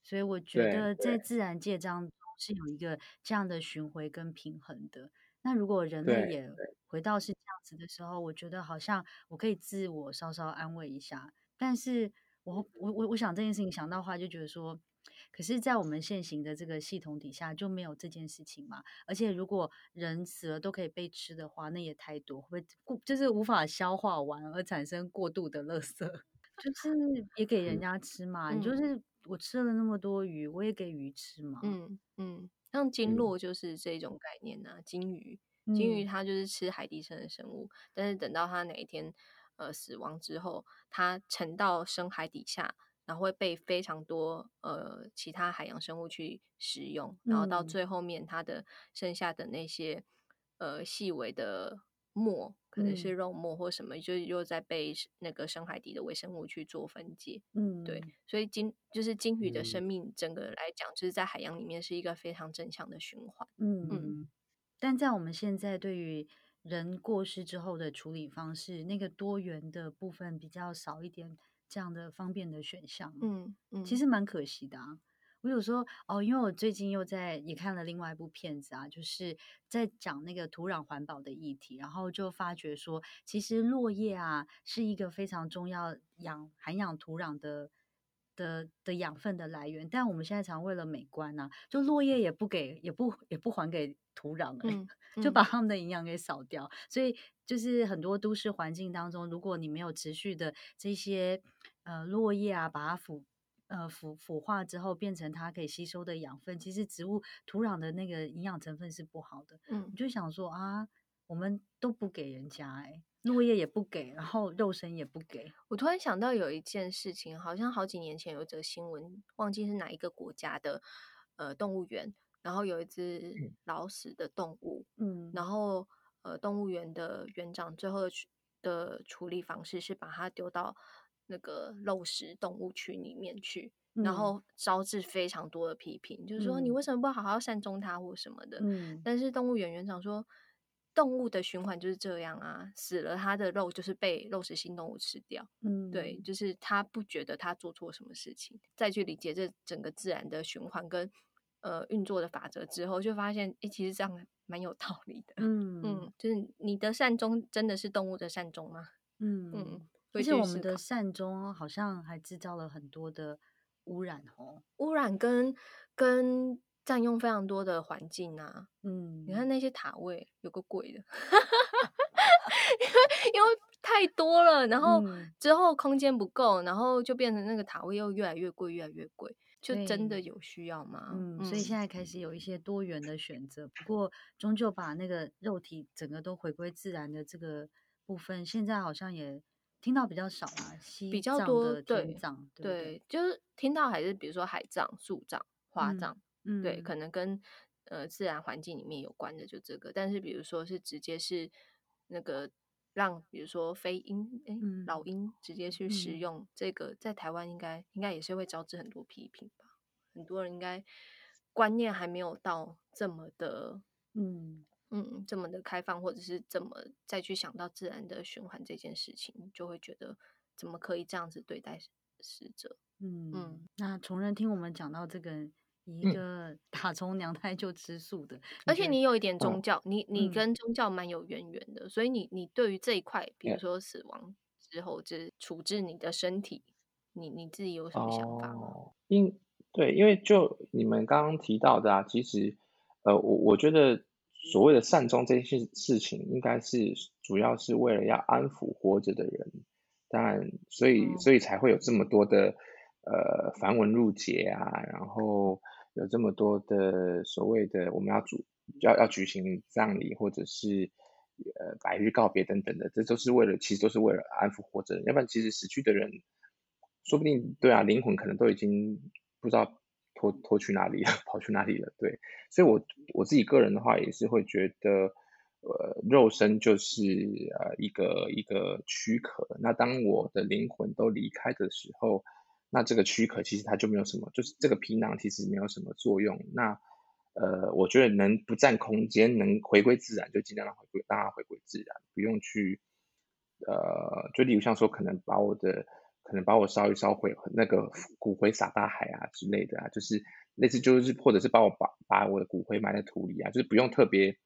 所以我觉得在自然界当中是有一个这样的巡回跟平衡的。那如果人类也回到是这样子的时候，我觉得好像我可以自我稍稍安慰一下。但是我我我我想这件事情想到的话，就觉得说。可是，在我们现行的这个系统底下，就没有这件事情嘛。而且，如果人死了都可以被吃的话，那也太多，会过就是无法消化完而产生过度的垃圾，就是也给人家吃嘛。嗯、你就是我吃了那么多鱼，我也给鱼吃嘛。嗯嗯，像鲸落就是这种概念呐、啊。鲸鱼，鲸鱼它就是吃海底生的生物，嗯、但是等到它哪一天呃死亡之后，它沉到深海底下。然后会被非常多呃其他海洋生物去食用，然后到最后面它的剩下的那些呃细微的末，可能是肉末或什么，嗯、就又在被那个深海底的微生物去做分解。嗯，对，所以金就是金鱼的生命，整个来讲，就是在海洋里面是一个非常正向的循环。嗯嗯，嗯但在我们现在对于人过世之后的处理方式，那个多元的部分比较少一点。这样的方便的选项，嗯嗯，其实蛮可惜的啊。我有时候哦，因为我最近又在也看了另外一部片子啊，就是在讲那个土壤环保的议题，然后就发觉说，其实落叶啊是一个非常重要养涵养土壤的的的养分的来源，但我们现在常为了美观呢、啊，就落叶也不给，也不也不还给土壤就把他们的营养给扫掉。所以就是很多都市环境当中，如果你没有持续的这些呃落叶啊，把它腐呃腐腐化之后，变成它可以吸收的养分，其实植物土壤的那个营养成分是不好的。嗯，你就想说啊，我们都不给人家哎、欸。落叶也不给，然后肉身也不给。我突然想到有一件事情，好像好几年前有则新闻，忘记是哪一个国家的呃动物园，然后有一只老死的动物，嗯，然后呃动物园的园长最后的处的处理方式是把它丢到那个肉食动物区里面去，嗯、然后招致非常多的批评，就是说你为什么不好好善终它或什么的，嗯，但是动物园园长说。动物的循环就是这样啊，死了它的肉就是被肉食性动物吃掉。嗯，对，就是他不觉得他做错什么事情，再去理解这整个自然的循环跟呃运作的法则之后，就发现，诶，其实这样蛮有道理的。嗯嗯，就是你的善终真的是动物的善终吗？嗯嗯，而且我们的善终好像还制造了很多的污染哦，污染跟跟。占用非常多的环境啊，嗯，你看那些塔位有个贵的，因为因为太多了，然后之后空间不够，然后就变成那个塔位又越来越贵，越来越贵，就真的有需要。吗？嗯，所以现在开始有一些多元的选择，不过终究把那个肉体整个都回归自然的这个部分，现在好像也听到比较少了，比较多天葬，对，就是听到还是比如说海葬、树葬、花葬。嗯，对，可能跟呃自然环境里面有关的就这个，但是比如说是直接是那个让比如说飞鹰哎、嗯、老鹰直接去食用、嗯、这个，在台湾应该应该也是会招致很多批评吧？很多人应该观念还没有到这么的嗯嗯这么的开放，或者是怎么再去想到自然的循环这件事情，就会觉得怎么可以这样子对待死者？嗯嗯，那从人听我们讲到这个。一个打从娘胎就吃素的，而且你有一点宗教，你你跟宗教蛮有渊源的，所以你你对于这一块，比如说死亡之后就是处置你的身体，你你自己有什么想法吗？因对，因为就你们刚刚提到的啊，其实呃，我我觉得所谓的善终这些事情，应该是主要是为了要安抚活着的人，当然，所以所以才会有这么多的。呃，繁文缛节啊，然后有这么多的所谓的我们要主要要举行葬礼，或者是呃百日告别等等的，这都是为了，其实都是为了安抚活着人，要不然其实死去的人，说不定对啊，灵魂可能都已经不知道拖拖去哪里了，跑去哪里了，对，所以我我自己个人的话也是会觉得，呃，肉身就是呃一个一个躯壳，那当我的灵魂都离开的时候。那这个躯壳其实它就没有什么，就是这个皮囊其实没有什么作用。那呃，我觉得能不占空间，能回归自然，就尽量让回归，让它回归自然，不用去呃，就例如像说，可能把我的，可能把我烧一烧毁，那个骨灰撒大海啊之类的啊，就是类似就是或者是把我把把我的骨灰埋在土里啊，就是不用特别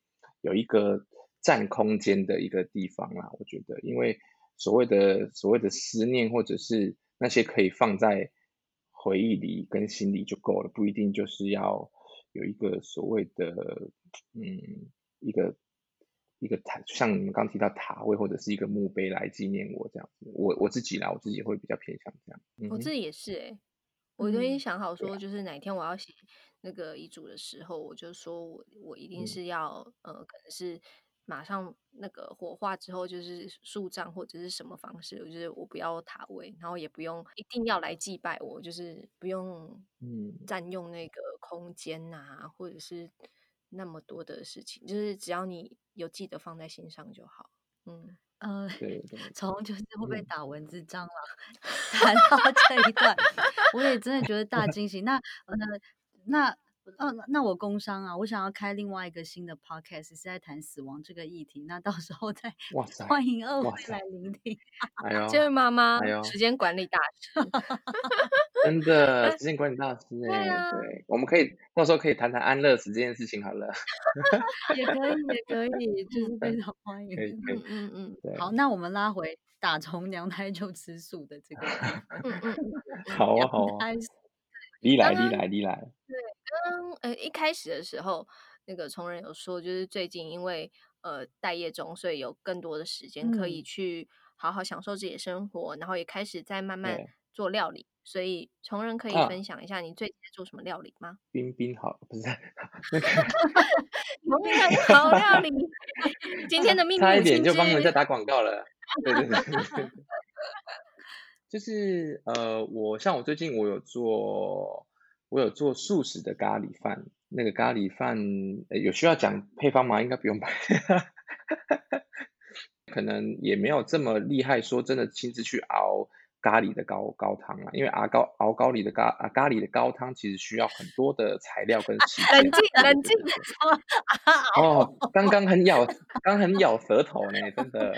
有一个占空间的一个地方啦。我觉得，因为所谓的所谓的思念或者是。那些可以放在回忆里跟心里就够了，不一定就是要有一个所谓的嗯一个一个塔，像你们刚提到塔位或者是一个墓碑来纪念我这样子。我我自己啦，我自己会比较偏向这样。嗯、我自己也是哎、欸，我都已经想好说，就是哪天我要写那个遗嘱的时候，我就说我我一定是要、嗯、呃，可能是。马上那个火化之后就是树葬或者是什么方式，就是我不要塔位，然后也不用一定要来祭拜我，就是不用嗯占用那个空间啊，或者是那么多的事情，就是只要你有记得放在心上就好。嗯呃，从就是会被打蚊子、蟑 螂谈到这一段，我也真的觉得大惊喜。那呃那。哦，那我工伤啊，我想要开另外一个新的 podcast，是在谈死亡这个议题。那到时候再欢迎二位来聆听。哎呦，这位妈妈，时间管理大师，真的时间管理大师哎、对，我们可以到时候可以谈谈安乐死这件事情好了。也可以，也可以，就是非常欢迎。嗯嗯嗯，好，那我们拉回打从娘胎就吃素的这个。好啊，好啊。你来，你来，你来。对。刚刚呃一开始的时候，那个从人有说，就是最近因为呃待业中，所以有更多的时间可以去好好享受自己的生活，嗯、然后也开始在慢慢做料理。所以从人可以分享一下你最近在做什么料理吗？冰冰好，不是那个从人好料理。今天的秘密差一点就帮人家打广告了。对对对，对。就是呃，我像我最近我有做，我有做素食的咖喱饭。那个咖喱饭有需要讲配方吗？应该不用吧。可能也没有这么厉害，说真的亲自去熬咖喱的高高汤啊。因为熬高熬高喱的咖啊咖喱的高汤其实需要很多的材料跟时间。冷静冷静。哦，刚刚很咬，刚很咬舌头呢，真的。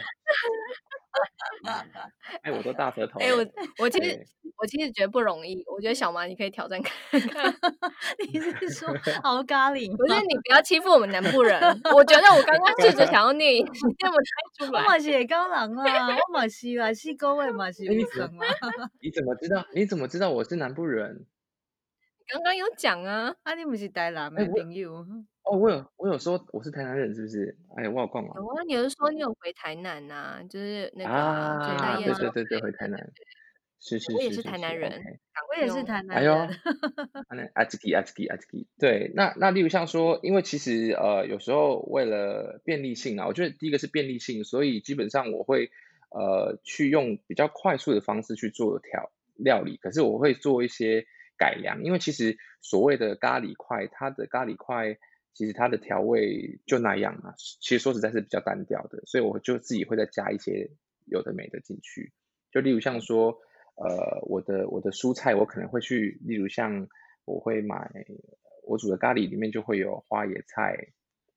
哎，我都大舌头。哎，我我其实 我其实觉得不容易。我觉得小麻你可以挑战看看。你是说熬咖喱？我觉得你不要欺负我们南部人。我觉得我刚刚试着想要念，你念不太出来。我嘛是高冷啊，我嘛是啊，是各位嘛是女生啊。你怎么知道？你怎么知道我是南部人？刚刚有讲啊，啊，你不是台南的朋友。哦，我有我有说我是台南人，是不是？哎呀，我有逛啊。有啊，你有说你有回台南呐？就是那个啊，对对对对，回台南。是是是，我也是台南人，我也是台南人。哎呦，阿吉吉阿吉吉阿吉吉。对，那那例如像说，因为其实呃，有时候为了便利性啊，我觉得第一个是便利性，所以基本上我会呃去用比较快速的方式去做调料理，可是我会做一些改良，因为其实所谓的咖喱块，它的咖喱块。其实它的调味就那样啊，其实说实在是比较单调的，所以我就自己会再加一些有的没的进去。就例如像说，呃，我的我的蔬菜我可能会去，例如像我会买我煮的咖喱里面就会有花椰菜，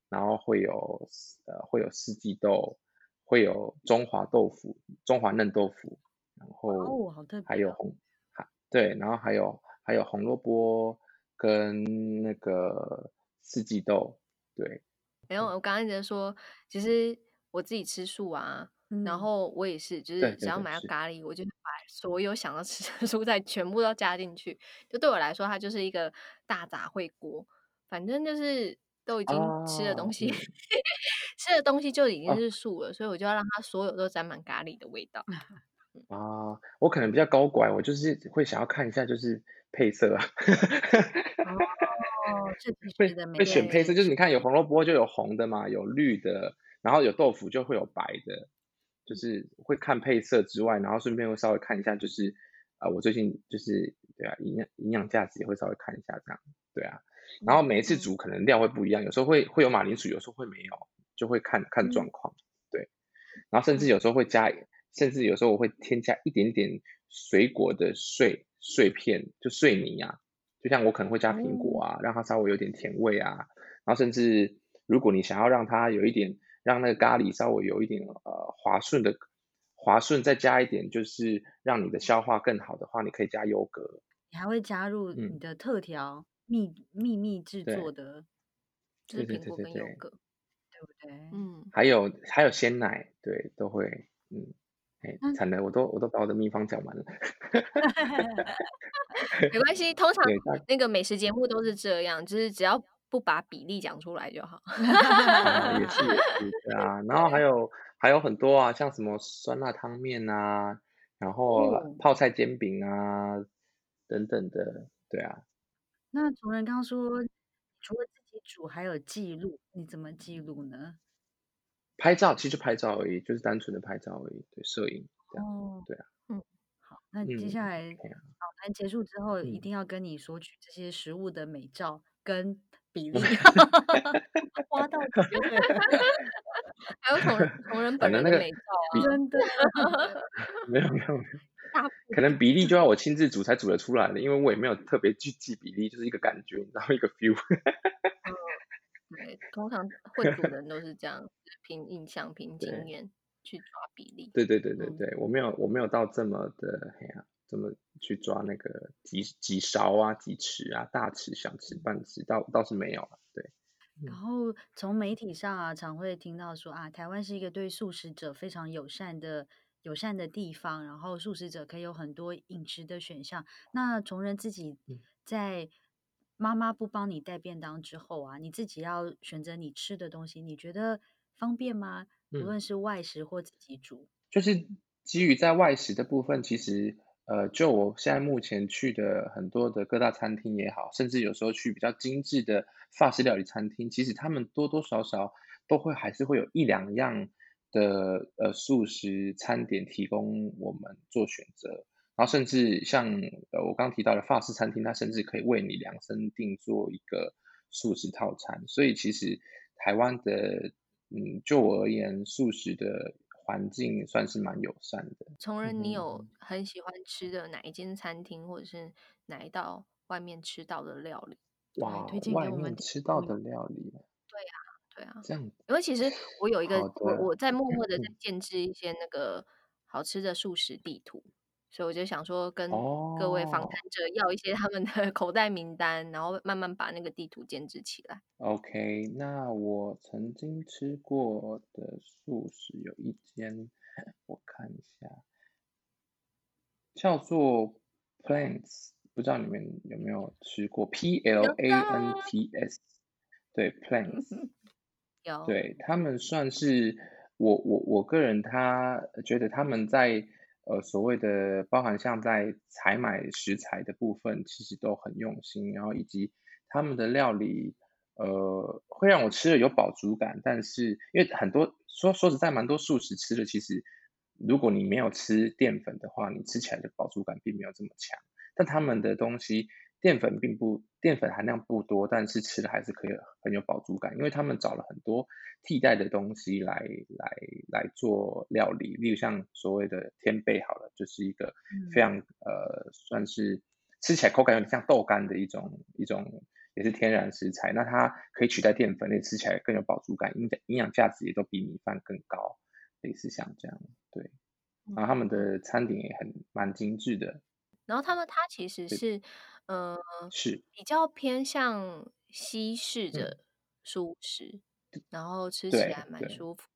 然后会有呃会有四季豆，会有中华豆腐、中华嫩豆腐，然后还有红，对，然后还有还有红萝卜跟那个。四季豆，对，没有，我刚刚一直说，其实我自己吃素啊，嗯、然后我也是，就是只要买到咖喱，我就把所有想要吃的 蔬菜全部都加进去，就对我来说，它就是一个大杂烩锅，反正就是都已经吃的东西，哦、吃的东西就已经是素了，哦、所以我就要让它所有都沾满咖喱的味道。啊，我可能比较高拐，我就是会想要看一下，就是配色。哦，会会选配色，就是你看有红萝卜就有红的嘛，有绿的，然后有豆腐就会有白的，就是会看配色之外，然后顺便会稍微看一下，就是啊、呃，我最近就是对啊，营养营养价值也会稍微看一下这样，对啊，然后每一次煮可能量会不一样，有时候会会有马铃薯，有时候会没有，就会看看状况，对，然后甚至有时候会加，甚至有时候我会添加一点点水果的碎碎片，就碎泥啊。就像我可能会加苹果啊，让它稍微有点甜味啊，然后甚至如果你想要让它有一点，让那个咖喱稍微有一点呃滑顺的滑顺，再加一点就是让你的消化更好的话，你可以加优格。你还会加入你的特调秘秘密制作的，就是苹果跟优格，对不对？嗯，还有还有鲜奶，对，都会，嗯。哎，惨了，我都我都把我的秘方讲完了。没关系，通常那个美食节目都是这样，就是只要不把比例讲出来就好。啊、也是也是对啊，然后还 有还有很多啊，像什么酸辣汤面啊，然后泡菜煎饼啊、嗯、等等的，对啊。那主人刚刚说，除了自己煮，还有记录，你怎么记录呢？拍照其实就拍照而已，就是单纯的拍照而已，对，摄影这样，哦、对啊，嗯，好，那接下来访谈结束之后，嗯、一定要跟你索取这些食物的美照跟比例，花到绝对，还有同同人本人的美照啊，真的，没有没有没有，可能比例就要。我亲自煮才煮得出来的，因为我也没有特别去记比例，就是一个感觉，然后一个 feel。对，通常 会煮的人都是这样，凭印象、凭经验去抓比例。对对对对对，嗯、我没有我没有到这么的，黑呀，这么去抓那个几几勺啊、几匙啊、大匙、小匙、半匙，倒倒是没有了。对。然后从媒体上啊，常会听到说啊，台湾是一个对素食者非常友善的友善的地方，然后素食者可以有很多饮食的选项。那从人自己在。妈妈不帮你带便当之后啊，你自己要选择你吃的东西，你觉得方便吗？无论是外食或自己煮，就是基于在外食的部分，其实呃，就我现在目前去的很多的各大餐厅也好，甚至有时候去比较精致的法式料理餐厅，其实他们多多少少都会还是会有一两样的呃素食餐点提供我们做选择。然后甚至像呃我刚刚提到的法式餐厅，它甚至可以为你量身定做一个素食套餐。所以其实台湾的嗯，就我而言，素食的环境算是蛮友善的。从仁，你有很喜欢吃的哪一间餐厅，或者是哪一道外面吃到的料理？哇，推荐给我们外面吃到的料理。对啊，对啊。这样。因为其实我有一个，我我在默默的在建制一些那个好吃的素食地图。所以我就想说，跟各位访谈者要一些他们的 口袋名单，然后慢慢把那个地图建置起来。OK，那我曾经吃过的素食有一间，我看一下，叫做 Plants，不知道你们有没有吃过？P L A N T S，对，Plants，有，对，他们算是我我我个人他觉得他们在。呃，所谓的包含像在采买食材的部分，其实都很用心，然后以及他们的料理，呃，会让我吃了有饱足感。但是因为很多说说实在，蛮多素食吃的，其实如果你没有吃淀粉的话，你吃起来的饱足感并没有这么强。但他们的东西。淀粉并不，淀粉含量不多，但是吃的还是可以很有饱足感，因为他们找了很多替代的东西来来来做料理，例如像所谓的天贝，好了，就是一个非常、嗯、呃算是吃起来口感有点像豆干的一种一种，也是天然食材，那它可以取代淀粉，那吃起来更有饱足感，营养营养价值也都比米饭更高，类似像这样，对，然后他们的餐点也很蛮精致的，然后他们它其实是。呃，是比较偏向西式的素食，嗯、然后吃起来蛮舒服。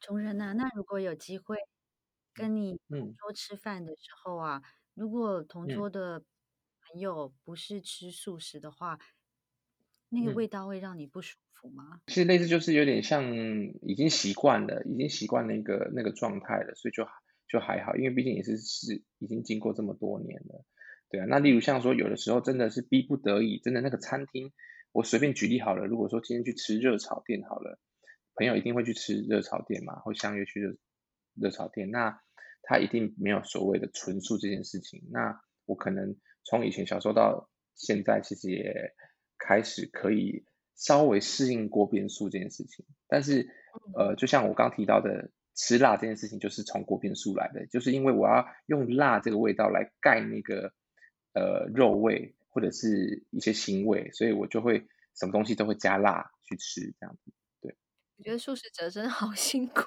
崇仁啊，那如果有机会跟你同桌吃饭的时候啊，嗯、如果同桌的朋友不是吃素食的话，嗯、那个味道会让你不舒服吗？其实类似，就是有点像已经习惯了，已经习惯那个那个状态了，所以就就还好，因为毕竟也是是已经经过这么多年了。对啊，那例如像说，有的时候真的是逼不得已，真的那个餐厅，我随便举例好了。如果说今天去吃热炒店好了，朋友一定会去吃热炒店嘛，会相约去热热炒店。那他一定没有所谓的纯素这件事情。那我可能从以前小时候到现在，其实也开始可以稍微适应锅边素这件事情。但是呃，就像我刚提到的。吃辣这件事情就是从锅边素来的，就是因为我要用辣这个味道来盖那个。呃，肉味或者是一些腥味，所以我就会什么东西都会加辣去吃，这样子。对，我觉得素食者真的好辛苦，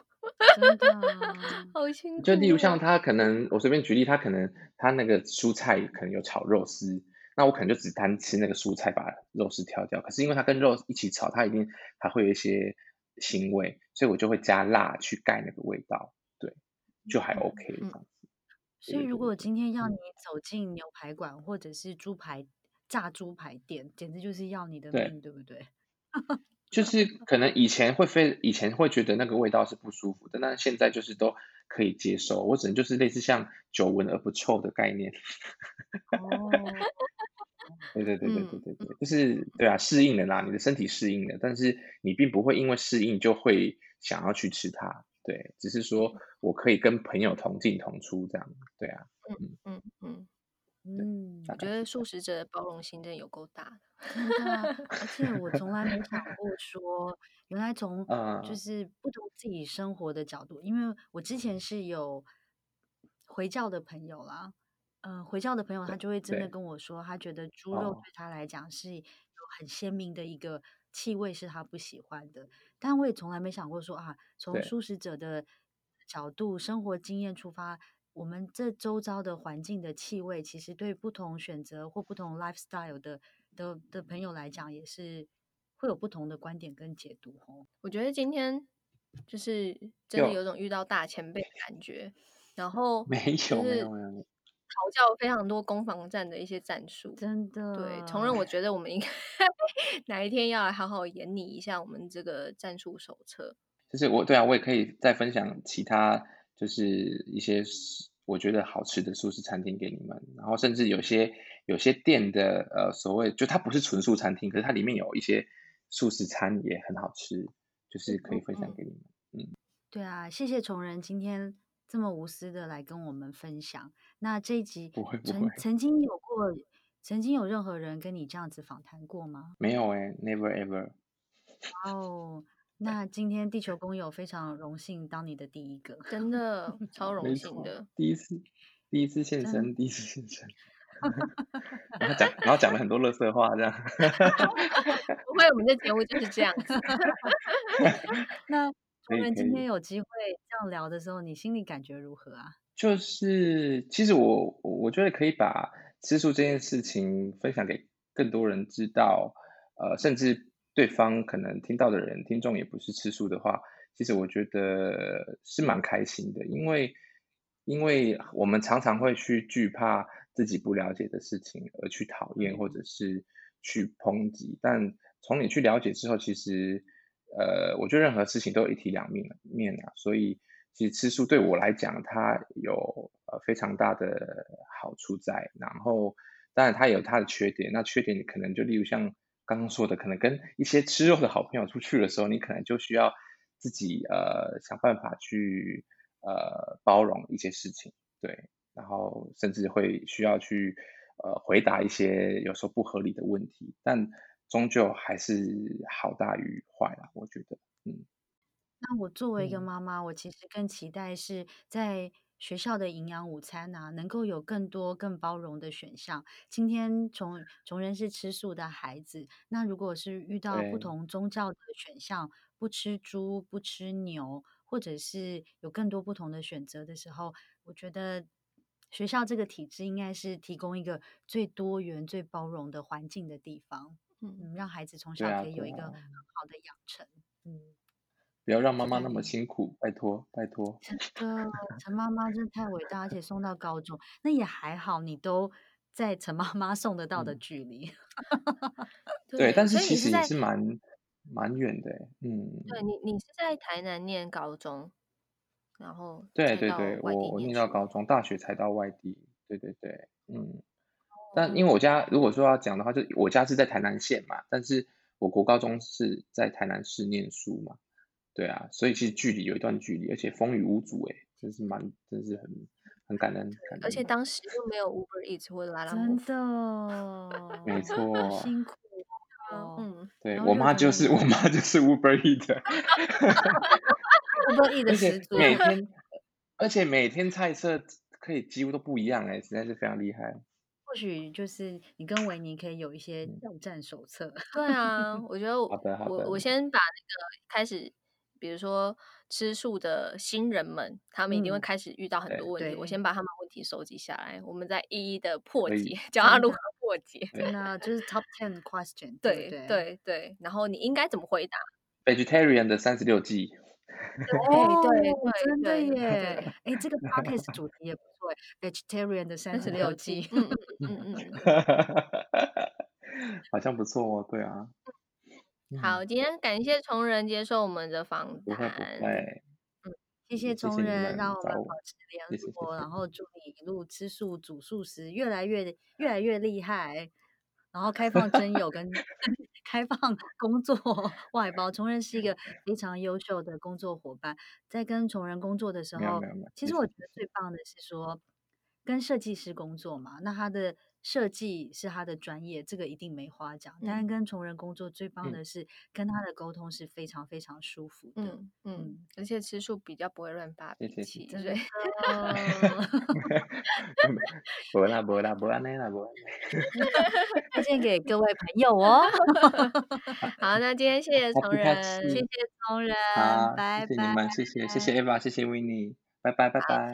真的 好辛苦。就例如像他可能，我随便举例，他可能他那个蔬菜可能有炒肉丝，那我可能就只单吃那个蔬菜，把肉丝挑掉。可是因为它跟肉一起炒，它一定还会有一些腥味，所以我就会加辣去盖那个味道，对，就还 OK 这样子。嗯所以，如果今天要你走进牛排馆或者是猪排炸猪排店，简直就是要你的命，对，对不对？就 是可能以前会非以前会觉得那个味道是不舒服的，但现在就是都可以接受。我只能就是类似像久闻而不臭的概念。哦，对对对对对对对，嗯、就是对啊，适应了啦，你的身体适应了，但是你并不会因为适应就会想要去吃它。对，只是说我可以跟朋友同进同出这样，对啊，嗯嗯嗯嗯，我觉得素食者的包容心真的有够大的，真的，而且我从来没想过说，原来从就是不同自己生活的角度，因为我之前是有回教的朋友啦，嗯、呃，回教的朋友他就会真的跟我说，他觉得猪肉对他来讲是有很鲜明的一个。气味是他不喜欢的，但我也从来没想过说啊，从素食者的角度、生活经验出发，我们这周遭的环境的气味，其实对不同选择或不同 lifestyle 的的的朋友来讲，也是会有不同的观点跟解读哦。我觉得今天就是真的有种遇到大前辈的感觉，然后没有没有没有。调教非常多攻防战的一些战术，真的。对，从人我觉得我们应该 哪一天要来好好演拟一下我们这个战术手册。就是我对啊，我也可以再分享其他，就是一些我觉得好吃的素食餐厅给你们，然后甚至有些有些店的呃所谓就它不是纯素餐厅，可是它里面有一些素食餐也很好吃，就是可以分享给你们。嗯，嗯对啊，谢谢崇仁今天这么无私的来跟我们分享。那这一集不会不会曾曾经有过，曾经有任何人跟你这样子访谈过吗？没有哎、欸，never ever。哇哦。那今天地球公友非常荣幸当你的第一个，真的 超荣幸的，第一次，第一次现身，第一次现身，然后讲，然后讲了很多乐色话，这样，不会，我们的节目就是这样子。那我们今天有机会这样聊的时候，你心里感觉如何啊？就是，其实我我觉得可以把吃素这件事情分享给更多人知道，呃，甚至。对方可能听到的人，听众也不是吃素的话，其实我觉得是蛮开心的，因为因为我们常常会去惧怕自己不了解的事情而去讨厌或者是去抨击，但从你去了解之后，其实呃，我觉得任何事情都有一体两面面啊，所以其实吃素对我来讲，它有呃非常大的好处在，然后当然它有它的缺点，那缺点可能就例如像。刚刚说的，可能跟一些吃肉的好朋友出去的时候，你可能就需要自己呃想办法去呃包容一些事情，对，然后甚至会需要去呃回答一些有时候不合理的问题，但终究还是好大于坏啦，我觉得，嗯。那我作为一个妈妈，嗯、我其实更期待是在。学校的营养午餐啊，能够有更多更包容的选项。今天崇崇仁是吃素的孩子，那如果是遇到不同宗教的选项，不吃猪、不吃牛，或者是有更多不同的选择的时候，我觉得学校这个体制应该是提供一个最多元、最包容的环境的地方，嗯，让孩子从小可以有一个很好的养成，嗯。不要让妈妈那么辛苦，拜托拜托。真的，陈妈妈真的太伟大，而且送到高中，那也还好，你都在陈妈妈送得到的距离。嗯、对，对，但是其实也是蛮蛮远的，嗯。对你，你是在台南念高中，然后对对对，我我念到高中，大学才到外地。对对对，嗯。但因为我家如果说要讲的话，就我家是在台南县嘛，但是我国高中是在台南市念书嘛。对啊，所以其实距离有一段距离，而且风雨无阻，哎，真是蛮，真是很很感恩。感恩而且当时又没有 Uber Eats 或者拉拉真的，没错，辛苦哦。嗯，对我妈就是我妈就是 Uber Eats。Uber Eats 的始祖。每 天，而且每天菜色可以几乎都不一样，哎，实在是非常厉害。或许就是你跟维尼可以有一些挑战手册。对啊，我觉得 我我我先把那个开始。比如说吃素的新人们，他们一定会开始遇到很多问题。嗯、我先把他们问题收集下来，我们再一一的破解，教他如何 破解。真的就是 top ten question。对对对，对，然然后你应该怎么回答？Vegetarian 的三十六计。对对对，真的耶！哎，这个 podcast 主题也不错，Vegetarian 的三十六计。嗯嗯嗯嗯，好像不错哦，对啊。好，今天感谢崇仁接受我们的访谈。嗯，谢谢崇仁，让我们保持联络，然后祝你一路吃素、煮素食越来越越来越厉害，然后开放征友跟 开放 工作外包。崇仁是一个 非常优秀的工作伙伴，在跟崇仁工作的时候，其实我觉得最棒的是说跟设计师工作嘛，那他的。设计是他的专业，这个一定没话讲。但是跟崇仁工作最棒的是，跟他的沟通是非常非常舒服的。嗯嗯，而且吃素比较不会乱发脾气。对，不啦不啦不啦那啦不。推荐给各位朋友哦。好，那今天谢谢崇仁，谢谢崇仁，拜拜。谢谢你们，谢谢谢谢 Eva，谢谢 Winnie，拜拜拜拜，拜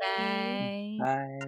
拜拜拜。